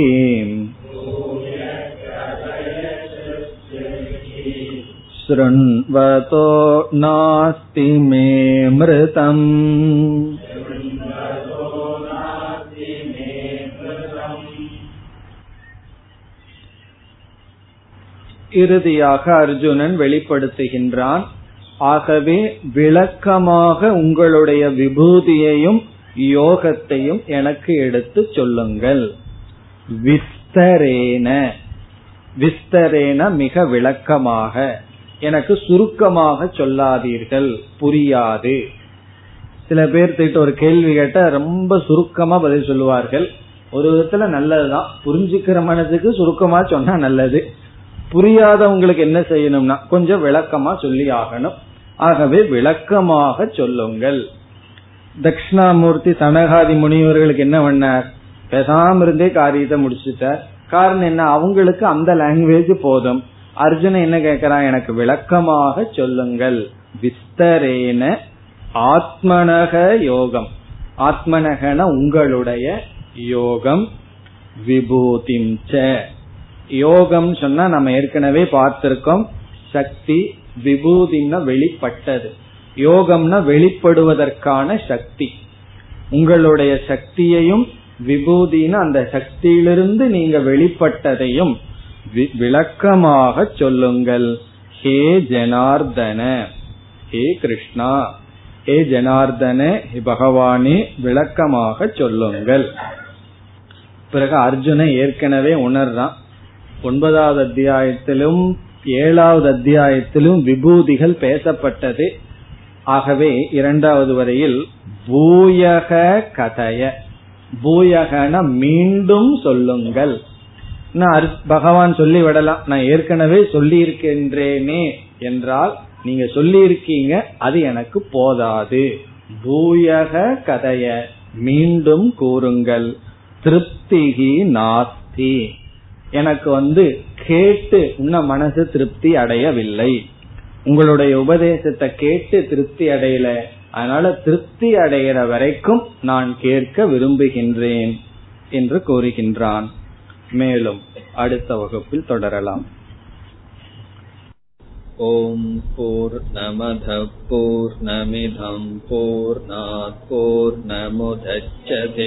Speaker 1: शृण्वतो नास्ति मे मृतम् இறுதியாக அர்ஜுனன் வெளிப்படுத்துகின்றான் ஆகவே விளக்கமாக உங்களுடைய விபூதியையும் யோகத்தையும் எனக்கு எடுத்து சொல்லுங்கள். விஸ்தரேன. விஸ்தரேன மிக விளக்கமாக. எனக்கு சுருக்கமாக சொல்லாதீர்கள். புரியாது. சில பேர் ஒரு கேள்வி கேட்ட ரொம்ப சுருக்கமா பதில் சொல்லுவார்கள். ஒரு விதத்துல நல்லதுதான். புரிஞ்சுக்கிற மனதுக்கு சுருக்கமா சொன்னா நல்லது. புரியாதவங்களுக்கு என்ன செய்யணும்னா கொஞ்சம் விளக்கமா சொல்லி ஆகணும். ஆகவே விளக்கமாக சொல்லுங்கள். தட்சிணாமூர்த்தி சனகாதி முனிவர்களுக்கு என்ன பண்ணார்? பேசாம இருந்தே காரியத்தை முடிச்சுட்டார். காரணம் என்ன? அவங்களுக்கு அந்த லாங்குவேஜ் போதும். அர்ஜுன என்ன கேட்கிறான்? எனக்கு விளக்கமாக சொல்லுங்கள். விஸ்தரேன ஆத்மனக யோகம். ஆத்மனகன உங்களுடைய யோகம். விபூதிம் யோகம் சொன்னா நம்ம ஏற்கனவே பார்த்திருக்கோம். சக்தி விபூதினா வெளிப்பட்டது. யோகம்னா வெளிப்படுவதற்கான சக்தி. உங்களுடைய சக்தியையும் விபூதினா அந்த சக்தியிலிருந்து நீங்க வெளிப்பட்டதையும் விளக்கமாக சொல்லுங்கள். ஹே ஜனார்தன. ஹே கிருஷ்ணா. ஹே ஜனார்தன. ஹே பகவானே விளக்கமாக சொல்லுங்கள். பிறகு அர்ஜுன ஏற்கனவே உணர்றான். ஒன்பதாவது அத்தியாயத்திலும் ஏழாவது அத்தியாயத்திலும் விபூதிகள் பேசப்பட்டது. ஆகவே இரண்டாவது வரையில் பூயக கதைய. பூயகன மீண்டும் சொல்லுங்கள். பகவான் சொல்லி விடலாம். நான் ஏற்கனவே சொல்லி இருக்கின்றேனே என்றால் நீங்க சொல்லி இருக்கீங்க அது எனக்கு போதாது. பூயக கதைய மீண்டும் கூறுங்கள். திருப்திகி நாஸ்தி. எனக்கு வந்து கேட்டு உன்ன மனசு திருப்தி அடையவில்லை உங்களுடைய உபதேசத்தை கேட்டு திருப்தி அடையல அதனால திருப்தி அடைகிற வரைக்கும் நான் கேட்க விரும்புகின்றேன் என்று கூறுகின்றான் மேலும் அடுத்த வகுப்பில் தொடரலாம்
Speaker 2: ॐ पूर्णमधः पूर्णमिधम् पूर्णात् पूर्णमुदच्छते